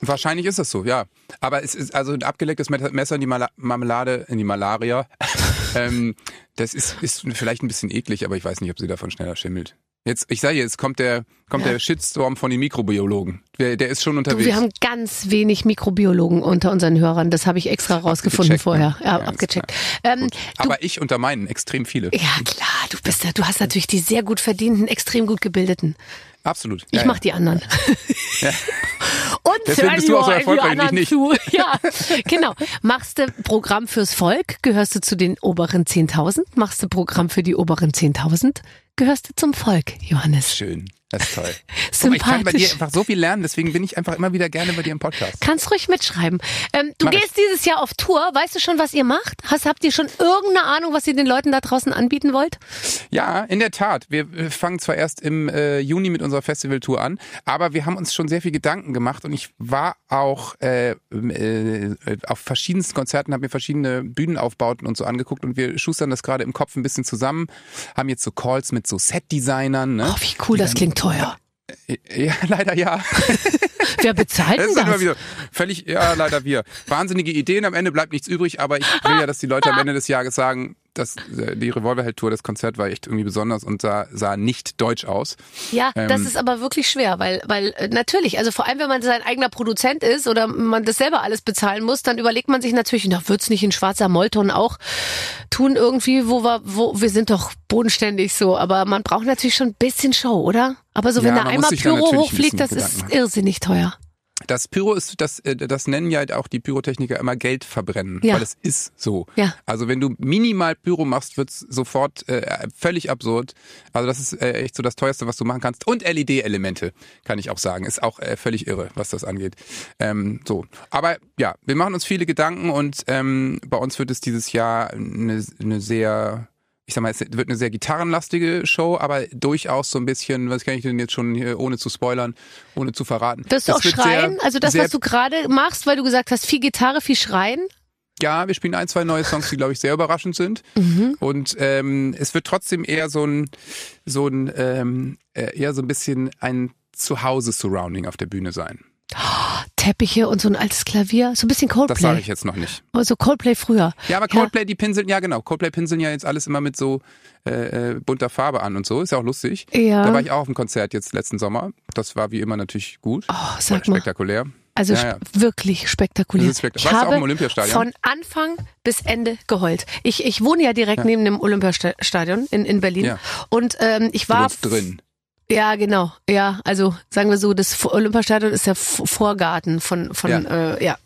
Wahrscheinlich ist das so, ja. Aber es ist also ein abgelecktes Messer in die Mala Marmelade, in die Malaria. ähm, das ist, ist vielleicht ein bisschen eklig, aber ich weiß nicht, ob sie davon schneller schimmelt. Jetzt, ich sage jetzt kommt der, kommt Ja. der Shitstorm von den Mikrobiologen. Der, der ist schon Du, unterwegs. wir haben ganz wenig Mikrobiologen unter unseren Hörern. Das habe ich extra rausgefunden Abgecheckt, vorher. ne? Ja, Ja, abgecheckt. Ähm, du, Aber ich unter meinen extrem viele. ja, klar, du bist ja, du hast natürlich die sehr gut verdienten, extrem gut gebildeten. Absolut. Ich ja, mach die anderen. Und Deswegen bist du auch so erfolgreich ich nicht. zu. Ja, genau. Machst du Programm fürs Volk, gehörst du zu den oberen 10.000. Machst du Programm für die oberen 10.000, gehörst du zum Volk, Johannes. Schön. Das ist toll. Guck ich kann bei dir einfach so viel lernen, deswegen bin ich einfach immer wieder gerne bei dir im Podcast. Kannst ruhig mitschreiben. Ähm, du Mach ich. gehst dieses Jahr auf Tour. Weißt du schon, was ihr macht? Hast, habt ihr schon irgendeine Ahnung, was ihr den Leuten da draußen anbieten wollt? Ja, in der Tat. Wir fangen zwar erst im äh, Juni mit unserer Festivaltour an, aber wir haben uns schon sehr viel Gedanken gemacht und ich war auch äh, äh, auf verschiedensten Konzerten, habe mir verschiedene Bühnenaufbauten und so angeguckt und wir schustern das gerade im Kopf ein bisschen zusammen, haben jetzt so Calls mit so Set-Designern. Ne? Oh, wie cool, das klingt teuer. Ja, leider ja. Wer bezahlt Das das? wieder völlig, ja, leider wir. Wahnsinnige Ideen, am Ende bleibt nichts übrig, aber ich will ja, dass die Leute am Ende des Jahres sagen, dass äh, die Revolverheld-Tour, das Konzert war echt irgendwie besonders und sah, sah nicht deutsch aus. Ja, das Ähm, ist aber wirklich schwer, weil, weil äh, natürlich, also vor allem, wenn man sein eigener Produzent ist oder man das selber alles bezahlen muss, dann überlegt man sich natürlich, na, wird's nicht in schwarzer Mollton auch tun irgendwie, wo wir, wo wir sind doch bodenständig so, aber man braucht natürlich schon ein bisschen Show, oder? Aber so, Ja, wenn da man muss einmal da Pyro hochfliegt, das ist machen. irrsinnig teuer. Das Pyro ist, das, äh, das nennen ja auch die Pyrotechniker immer Geld verbrennen, Ja. weil es ist so. Ja. Also wenn du minimal Pyro machst, wird's sofort äh, völlig absurd. Also das ist äh, echt so das teuerste, was du machen kannst. Und LED-Elemente, kann ich auch sagen, ist auch äh, völlig irre, was das angeht. Ähm, so, aber ja, wir machen uns viele Gedanken und ähm, bei uns wird es dieses Jahr eine, eine sehr ich sag mal, es wird eine sehr gitarrenlastige Show, aber durchaus so ein bisschen, was kann ich denn jetzt schon hier, ohne zu spoilern, ohne zu verraten. Wirst du auch schreien? sehr- also das, was du gerade machst, weil du gesagt hast, viel Gitarre, viel Schreien? Ja, wir spielen ein, zwei neue Songs, die, glaube ich, sehr überraschend sind. Mhm. Und ähm, es wird trotzdem eher so ein, so ein, ähm, äh, eher so ein bisschen ein Zuhause-Surrounding auf der Bühne sein. Teppiche und so ein altes Klavier, so ein bisschen Das sage Coldplay. ich jetzt noch nicht. Also Coldplay früher. Ja, aber Coldplay, die pinseln, ja genau, Coldplay pinseln ja jetzt alles immer mit so äh, äh, bunter Farbe an und so, ist ja auch lustig. Ja. Da war ich auch auf dem Konzert jetzt letzten Sommer. Das war wie immer natürlich gut. Oh, sag mal. Spektakulär. Also Ja, ja. wirklich spektakulär. Spektak- Ich Warst du auch habe im Olympiastadion? von Anfang bis Ende geheult. Ich, ich wohne ja direkt neben dem Olympiastadion in, in Berlin. Ja. Und ähm, ich Du war wohnst drin. Ja, genau. Ja, also sagen wir so, das Olympiastadion ist der Vorgarten von, von ja. Äh, ja,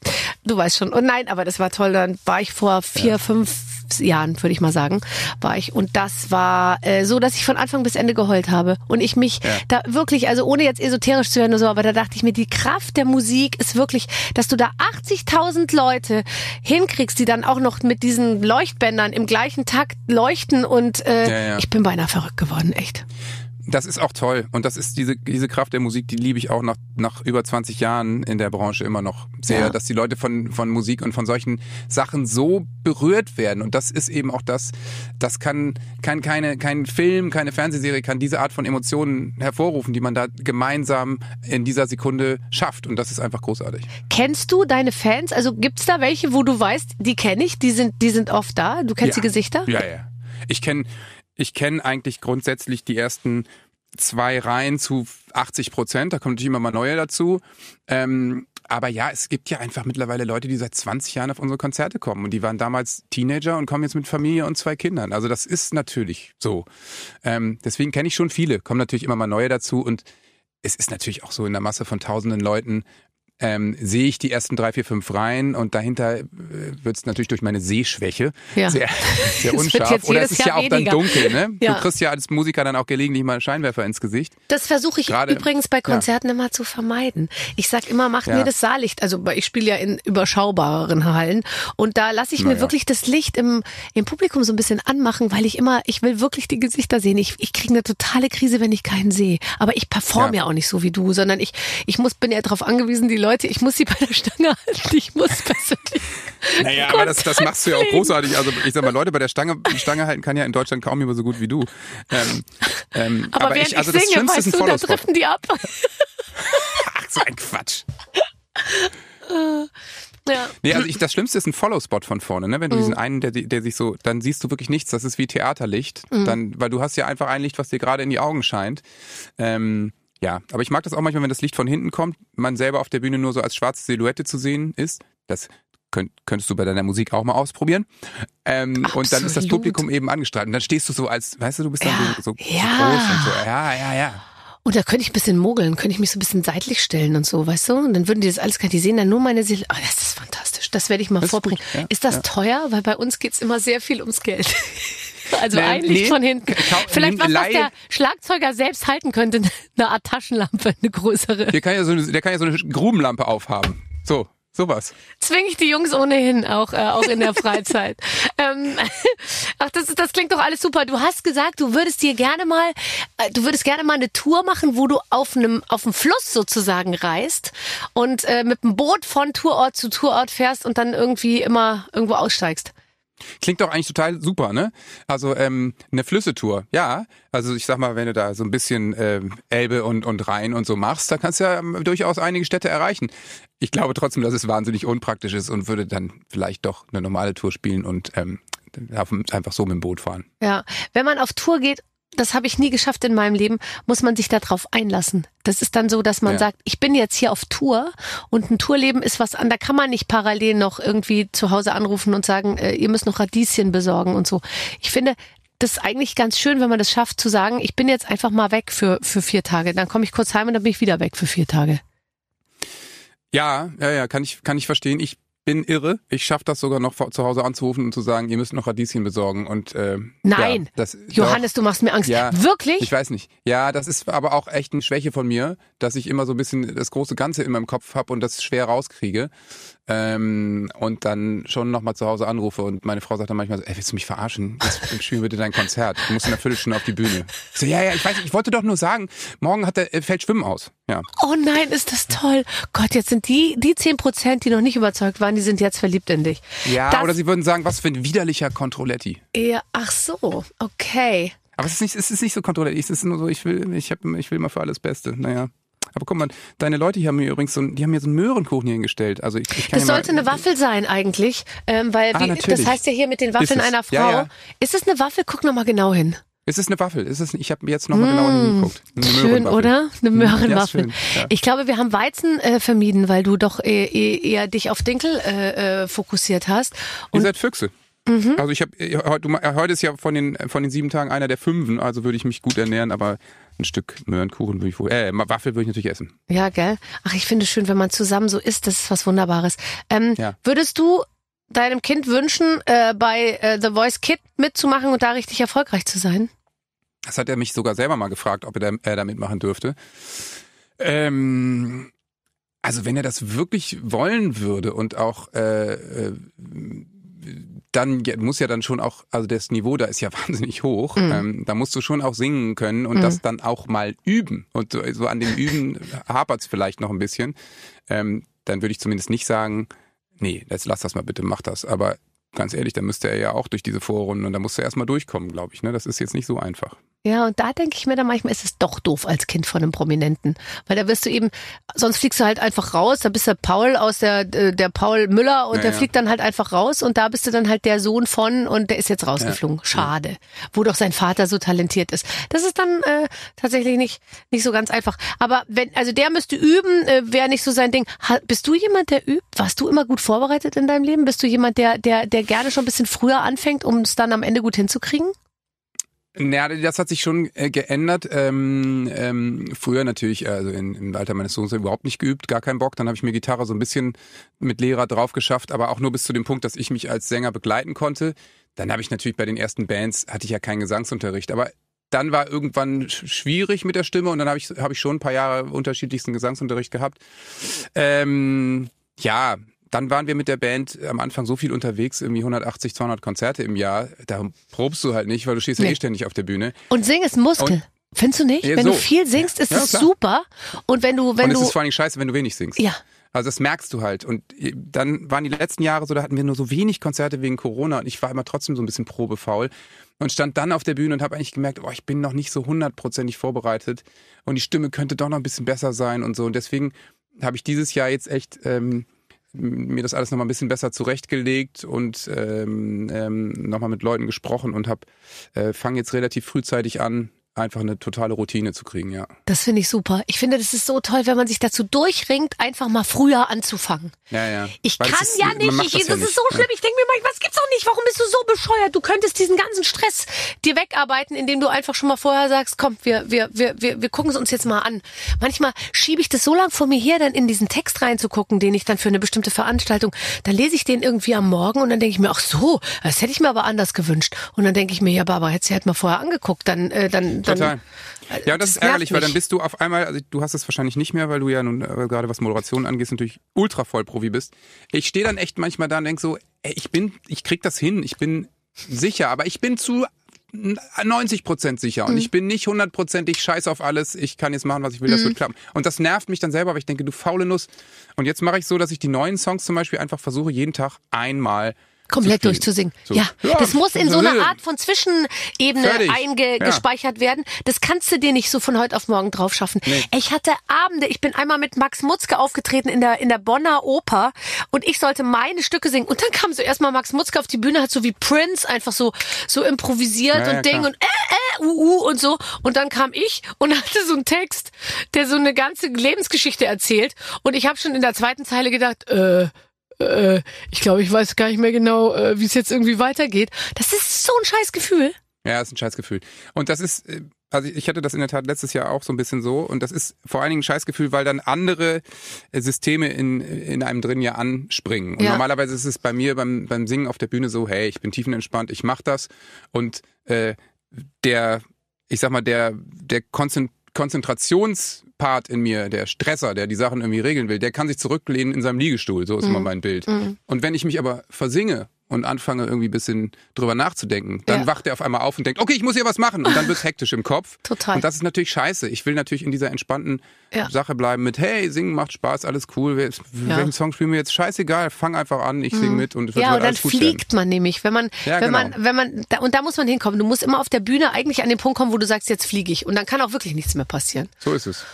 du weißt schon. Und nein, aber das war toll. Dann war ich vor vier, ja. fünf Jahren, würde ich mal sagen, war ich. Und das war äh, so, dass ich von Anfang bis Ende geheult habe. Und ich mich ja. da wirklich, also ohne jetzt esoterisch zu werden oder so, aber da dachte ich mir, die Kraft der Musik ist wirklich, dass du da 80.000 Leute hinkriegst, die dann auch noch mit diesen Leuchtbändern im gleichen Takt leuchten. Und äh, ich bin beinahe verrückt geworden, echt. Das ist auch toll. Und das ist diese, diese Kraft der Musik, die liebe ich auch nach, nach über 20 Jahren in der Branche immer noch sehr, ja. dass die Leute von, von Musik und von solchen Sachen so berührt werden. Und das ist eben auch das, das kann, kann keine, kein Film, keine Fernsehserie kann diese Art von Emotionen hervorrufen, die man da gemeinsam in dieser Sekunde schafft. Und das ist einfach großartig. Kennst du deine Fans? Also gibt's da welche, wo du weißt, die kenne ich, die sind, die sind oft da? Du kennst ja. die Gesichter? Ja, ja. Ich kenne ich kenne eigentlich grundsätzlich die ersten zwei Reihen zu 80 Prozent. Da kommt natürlich immer mal neue dazu. Ähm, aber ja, es gibt ja einfach mittlerweile Leute, die seit 20 Jahren auf unsere Konzerte kommen. Und die waren damals Teenager und kommen jetzt mit Familie und zwei Kindern. Also das ist natürlich so. Ähm, deswegen kenne ich schon viele. Kommen natürlich immer mal neue dazu. Und es ist natürlich auch so in der Masse von tausenden Leuten ähm, sehe ich die ersten drei, vier, fünf Reihen und dahinter äh, wird es natürlich durch meine Sehschwäche ja. sehr, sehr unscharf. Oder es ist Jahr ja auch weniger. dann dunkel, ne? Ja. Du kriegst ja als Musiker dann auch gelegentlich mal einen Scheinwerfer ins Gesicht. Das versuche ich Gerade, übrigens bei Konzerten ja. immer zu vermeiden. Ich sag immer, macht mir das Saallicht. Also ich spiele ja in überschaubareren Hallen und da lasse ich mir naja. wirklich das Licht im, im Publikum so ein bisschen anmachen, weil ich immer, ich will wirklich die Gesichter sehen. Ich, ich kriege eine totale Krise, wenn ich keinen sehe. Aber ich performe ja. ja auch nicht so wie du, sondern ich, ich muss, bin ja darauf angewiesen, die Leute Leute, ich muss sie bei der Stange halten. Ich muss persönlich. Naja, aber das, das machst du ja auch großartig. Also ich sag mal, Leute bei der Stange, Stange halten kann ja in Deutschland kaum jemand so gut wie du. Ähm, ähm, aber, aber während ich, also ich singe, das weißt du, da driften die ab. Ach, so ein Quatsch. Ja. Nee, also ich, das Schlimmste ist ein Follow-Spot von vorne, ne? Wenn du mhm. diesen einen, der, der sich so, dann siehst du wirklich nichts, das ist wie Theaterlicht. Mhm. Dann, weil du hast ja einfach ein Licht, was dir gerade in die Augen scheint. Ähm, ja, aber ich mag das auch manchmal, wenn das Licht von hinten kommt, man selber auf der Bühne nur so als schwarze Silhouette zu sehen ist. Das könnt, könntest du bei deiner Musik auch mal ausprobieren. Ähm, und dann ist das Publikum eben angestrahlt. Und dann stehst du so als, weißt du, du bist dann ja, so, so, ja. so groß und so. Ja, ja, ja. Und da könnte ich ein bisschen mogeln, könnte ich mich so ein bisschen seitlich stellen und so, weißt du? Und dann würden die das alles gar nicht sehen, dann nur meine Seele. Oh, das ist fantastisch. Das werde ich mal das vorbringen. Ist, ja, ist das ja. teuer? Weil bei uns geht's immer sehr viel ums Geld. Also nee, ein Licht nee, von hinten. Vielleicht was, was der Schlagzeuger selbst halten könnte, eine Art Taschenlampe, eine größere. Der kann ja so eine, der kann ja so eine Grubenlampe aufhaben. So. Sowas. Zwinge ich die Jungs ohnehin auch, äh, auch in der Freizeit. ähm, ach, das, das klingt doch alles super. Du hast gesagt, du würdest dir gerne mal, äh, du würdest gerne mal eine Tour machen, wo du auf einem, auf dem Fluss sozusagen reist und äh, mit dem Boot von Tourort zu Tourort fährst und dann irgendwie immer irgendwo aussteigst. Klingt doch eigentlich total super, ne? Also ähm, eine Flüssetour, ja. Also ich sag mal, wenn du da so ein bisschen ähm, Elbe und, und Rhein und so machst, da kannst du ja ähm, durchaus einige Städte erreichen. Ich glaube trotzdem, dass es wahnsinnig unpraktisch ist und würde dann vielleicht doch eine normale Tour spielen und ähm, einfach so mit dem Boot fahren. Ja, wenn man auf Tour geht das habe ich nie geschafft in meinem Leben, muss man sich darauf einlassen. Das ist dann so, dass man ja. sagt, ich bin jetzt hier auf Tour und ein Tourleben ist was an, da kann man nicht parallel noch irgendwie zu Hause anrufen und sagen, äh, ihr müsst noch Radieschen besorgen und so. Ich finde, das ist eigentlich ganz schön, wenn man das schafft zu sagen, ich bin jetzt einfach mal weg für, für vier Tage. Dann komme ich kurz heim und dann bin ich wieder weg für vier Tage. Ja, ja, ja, kann ich, kann ich verstehen. Ich bin irre. Ich schaffe das sogar noch zu Hause anzurufen und zu sagen, ihr müsst noch Radieschen besorgen. Und äh, Nein, ja, das, Johannes, doch, du machst mir Angst. Ja, Wirklich? Ich weiß nicht. Ja, das ist aber auch echt eine Schwäche von mir, dass ich immer so ein bisschen das große Ganze in meinem Kopf habe und das schwer rauskriege. Ähm, und dann schon nochmal zu Hause anrufe und meine Frau sagt dann manchmal so, ey, willst du mich verarschen? Jetzt spielen bitte dein Konzert. Du musst in einer Viertelstunde auf die Bühne. So, ja, ja, ich weiß ich wollte doch nur sagen, morgen hat der, äh, fällt Schwimmen aus. Ja. Oh nein, ist das toll. Gott, jetzt sind die, die zehn Prozent, die noch nicht überzeugt waren, die sind jetzt verliebt in dich. Ja, das, oder sie würden sagen, was für ein widerlicher Controletti. Ja, ach so, okay. Aber es ist nicht, es ist nicht so Controletti, es ist nur so, ich will, ich hab, ich will mal für alles Beste. Naja. Aber guck mal, deine Leute hier haben mir übrigens so, die haben mir so einen Möhrenkuchen hier hingestellt. Also ich, ich kann das ja sollte mal, eine Waffel sein eigentlich, ähm, weil ah, wie, das heißt ja hier mit den Waffeln einer Frau. Ja, ja. Ist es eine Waffel? Guck noch mal genau hin. Es ist eine Waffel. Es ist, ich habe jetzt nochmal mmh, genau hingeguckt. Eine schön, oder? Eine Möhrenwaffel. Ja, ja. Ich glaube, wir haben Weizen äh, vermieden, weil du doch eher, eher dich auf Dinkel äh, äh, fokussiert hast. Und Ihr seid Füchse. Mhm. Also ich habe heute, heute ist ja von den von den sieben Tagen einer der fünfen, also würde ich mich gut ernähren, aber ein Stück Möhrenkuchen würde ich wohl, äh, Waffel würde ich natürlich essen. Ja, gell? Ach, ich finde es schön, wenn man zusammen so isst, das ist was Wunderbares. Ähm, ja. Würdest du deinem Kind wünschen, äh, bei äh, The Voice Kid mitzumachen und da richtig erfolgreich zu sein? Das hat er mich sogar selber mal gefragt, ob er da, er da mitmachen dürfte. Ähm, also wenn er das wirklich wollen würde und auch äh, äh, dann muss ja dann schon auch, also das Niveau da ist ja wahnsinnig hoch. Mhm. Ähm, da musst du schon auch singen können und mhm. das dann auch mal üben. Und so, so an dem Üben hapert es vielleicht noch ein bisschen. Ähm, dann würde ich zumindest nicht sagen, nee, jetzt lass das mal bitte, mach das. Aber ganz ehrlich, da müsste er ja auch durch diese Vorrunden und da musste er erstmal durchkommen, glaube ich. Ne? Das ist jetzt nicht so einfach. Ja, und da denke ich mir dann manchmal, ist es doch doof als Kind von einem Prominenten. Weil da wirst du eben, sonst fliegst du halt einfach raus, da bist du Paul aus der, äh, der Paul Müller und ja, der ja. fliegt dann halt einfach raus und da bist du dann halt der Sohn von und der ist jetzt rausgeflogen. Ja. Schade. Wo doch sein Vater so talentiert ist. Das ist dann äh, tatsächlich nicht, nicht so ganz einfach. Aber wenn, also der müsste üben, äh, wäre nicht so sein Ding. Ha, bist du jemand, der übt? Warst du immer gut vorbereitet in deinem Leben? Bist du jemand, der, der, der gerne schon ein bisschen früher anfängt, um es dann am Ende gut hinzukriegen? Ja, das hat sich schon äh, geändert. Ähm, ähm, früher natürlich, also in, im Alter meines Sohnes überhaupt nicht geübt, gar keinen Bock. Dann habe ich mir Gitarre so ein bisschen mit Lehrer drauf geschafft, aber auch nur bis zu dem Punkt, dass ich mich als Sänger begleiten konnte. Dann habe ich natürlich bei den ersten Bands, hatte ich ja keinen Gesangsunterricht, aber dann war irgendwann schwierig mit der Stimme und dann habe ich, hab ich schon ein paar Jahre unterschiedlichsten Gesangsunterricht gehabt. Ähm, ja, dann waren wir mit der Band am Anfang so viel unterwegs, irgendwie 180, 200 Konzerte im Jahr. Da probst du halt nicht, weil du stehst nee. ja eh ständig auf der Bühne. Und singen ist Muskel. Und Findest du nicht? Ja, wenn so. du viel singst, ist ja, es super. Und wenn du, wenn und du. es ist vor allem scheiße, wenn du wenig singst. Ja. Also das merkst du halt. Und dann waren die letzten Jahre so, da hatten wir nur so wenig Konzerte wegen Corona und ich war immer trotzdem so ein bisschen probefaul und stand dann auf der Bühne und habe eigentlich gemerkt, oh, ich bin noch nicht so hundertprozentig vorbereitet und die Stimme könnte doch noch ein bisschen besser sein und so. Und deswegen habe ich dieses Jahr jetzt echt ähm, mir das alles nochmal ein bisschen besser zurechtgelegt und ähm, ähm, nochmal mit Leuten gesprochen und habe äh, fange jetzt relativ frühzeitig an, einfach eine totale Routine zu kriegen, ja. Das finde ich super. Ich finde, das ist so toll, wenn man sich dazu durchringt, einfach mal früher anzufangen. Ja, ja. Ich Weil kann ist, ja nicht, ich, das, das ja ist so schlimm. Ich denke mir manchmal, was gibt's doch nicht? Warum bist du so bescheuert? Du könntest diesen ganzen Stress dir wegarbeiten, indem du einfach schon mal vorher sagst, komm, wir, wir, wir, wir, wir gucken es uns jetzt mal an. Manchmal schiebe ich das so lang vor mir her, dann in diesen Text reinzugucken, den ich dann für eine bestimmte Veranstaltung, dann lese ich den irgendwie am Morgen und dann denke ich mir, ach so, das hätte ich mir aber anders gewünscht. Und dann denke ich mir, ja, Barbara, hätte sie halt mal vorher angeguckt, dann, äh, dann, dann. Ja, das, das ist ärgerlich, weil dann bist du auf einmal, also du hast es wahrscheinlich nicht mehr, weil du ja nun äh, gerade was Moderation angeht, natürlich ultra voll Profi bist. Ich stehe dann echt manchmal da und denk so, ey, ich bin, ich krieg das hin, ich bin sicher, aber ich bin zu 90 Prozent sicher und mhm. ich bin nicht hundertprozentig scheiß auf alles. Ich kann jetzt machen, was ich will, das mhm. wird klappen. Und das nervt mich dann selber, weil ich denke, du faule Nuss. Und jetzt mache ich so, dass ich die neuen Songs zum Beispiel einfach versuche, jeden Tag einmal komplett durchzusingen. So. Ja, das muss in so einer Art von Zwischenebene eingespeichert ja. werden. Das kannst du dir nicht so von heute auf morgen drauf schaffen. Nee. Ich hatte Abende, ich bin einmal mit Max Mutzke aufgetreten in der, in der Bonner Oper und ich sollte meine Stücke singen. Und dann kam so erstmal Max Mutzke auf die Bühne, hat so wie Prince einfach so, so improvisiert ja, und Ding und äh, äh, uh, uh und so. Und dann kam ich und hatte so einen Text, der so eine ganze Lebensgeschichte erzählt. Und ich habe schon in der zweiten Zeile gedacht, äh, äh, ich glaube, ich weiß gar nicht mehr genau, äh, wie es jetzt irgendwie weitergeht. Das ist so ein scheiß Gefühl. Ja, das ist ein scheiß Gefühl. Und das ist, äh, also ich hatte das in der Tat letztes Jahr auch so ein bisschen so. Und das ist vor allen Dingen ein Scheißgefühl, weil dann andere äh, Systeme in, in einem drin ja anspringen. Und ja. normalerweise ist es bei mir beim, beim Singen auf der Bühne so, hey, ich bin tiefenentspannt, ich mach das. Und äh, der, ich sag mal, der, der Konzentrations Part in mir, der Stresser, der die Sachen irgendwie regeln will, der kann sich zurücklehnen in seinem Liegestuhl. So ist mhm. immer mein Bild. Mhm. Und wenn ich mich aber versinge und anfange irgendwie ein bisschen drüber nachzudenken, dann ja. wacht er auf einmal auf und denkt, okay, ich muss hier was machen. Und dann wird's hektisch im Kopf. Total. Und das ist natürlich scheiße. Ich will natürlich in dieser entspannten ja. Sache bleiben mit, hey, singen macht Spaß, alles cool. Ja. Welchen Song spielen wir jetzt? Scheißegal, fang einfach an, ich sing mhm. mit und es wird Ja, und dann fliegt werden. man nämlich, wenn man, wenn genau. man, wenn man, da, und da muss man hinkommen. Du musst immer auf der Bühne eigentlich an den Punkt kommen, wo du sagst, jetzt fliege ich. Und dann kann auch wirklich nichts mehr passieren. So ist es.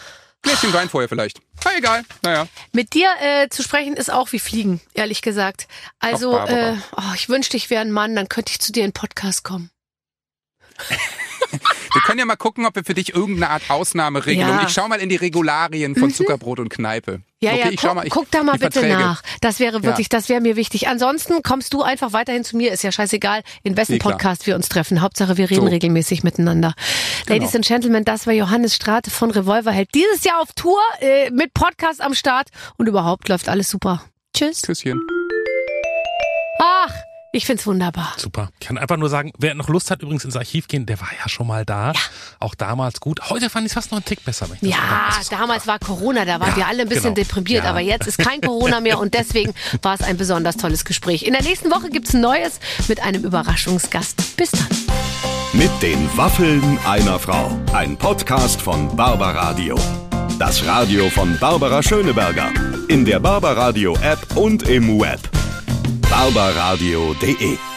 Gläschen Wein vorher vielleicht. Na egal, naja. Mit dir äh, zu sprechen ist auch wie Fliegen, ehrlich gesagt. Also, Ach, äh, oh, ich wünschte, ich wäre ein Mann, dann könnte ich zu dir in Podcast kommen. Wir können ja mal gucken, ob wir für dich irgendeine Art Ausnahmeregelung. Ja. Ich schau mal in die Regularien von mhm. Zuckerbrot und Kneipe. Ja, okay, ja, ich guck, mal, ich, guck da mal bitte Verträge. nach. Das wäre wirklich, ja. das wäre mir wichtig. Ansonsten kommst du einfach weiterhin zu mir. Ist ja scheißegal, in wessen nee, Podcast wir uns treffen. Hauptsache, wir reden so. regelmäßig miteinander. Genau. Ladies and Gentlemen, das war Johannes Strate von Revolverheld. Dieses Jahr auf Tour äh, mit Podcast am Start und überhaupt läuft alles super. Tschüss. Küsschen. Ich find's wunderbar. Super. Ich kann einfach nur sagen, wer noch Lust hat, übrigens ins Archiv gehen, der war ja schon mal da. Ja. Auch damals gut. Heute fand ich es fast noch einen Tick besser. Ja, damals war Corona, da waren ja, wir alle ein bisschen genau. deprimiert, ja. aber jetzt ist kein Corona mehr und deswegen war es ein besonders tolles Gespräch. In der nächsten Woche gibt's ein neues mit einem Überraschungsgast. Bis dann. Mit den Waffeln einer Frau. Ein Podcast von Barbaradio. Das Radio von Barbara Schöneberger. In der Barbaradio App und im Web barbaradio.de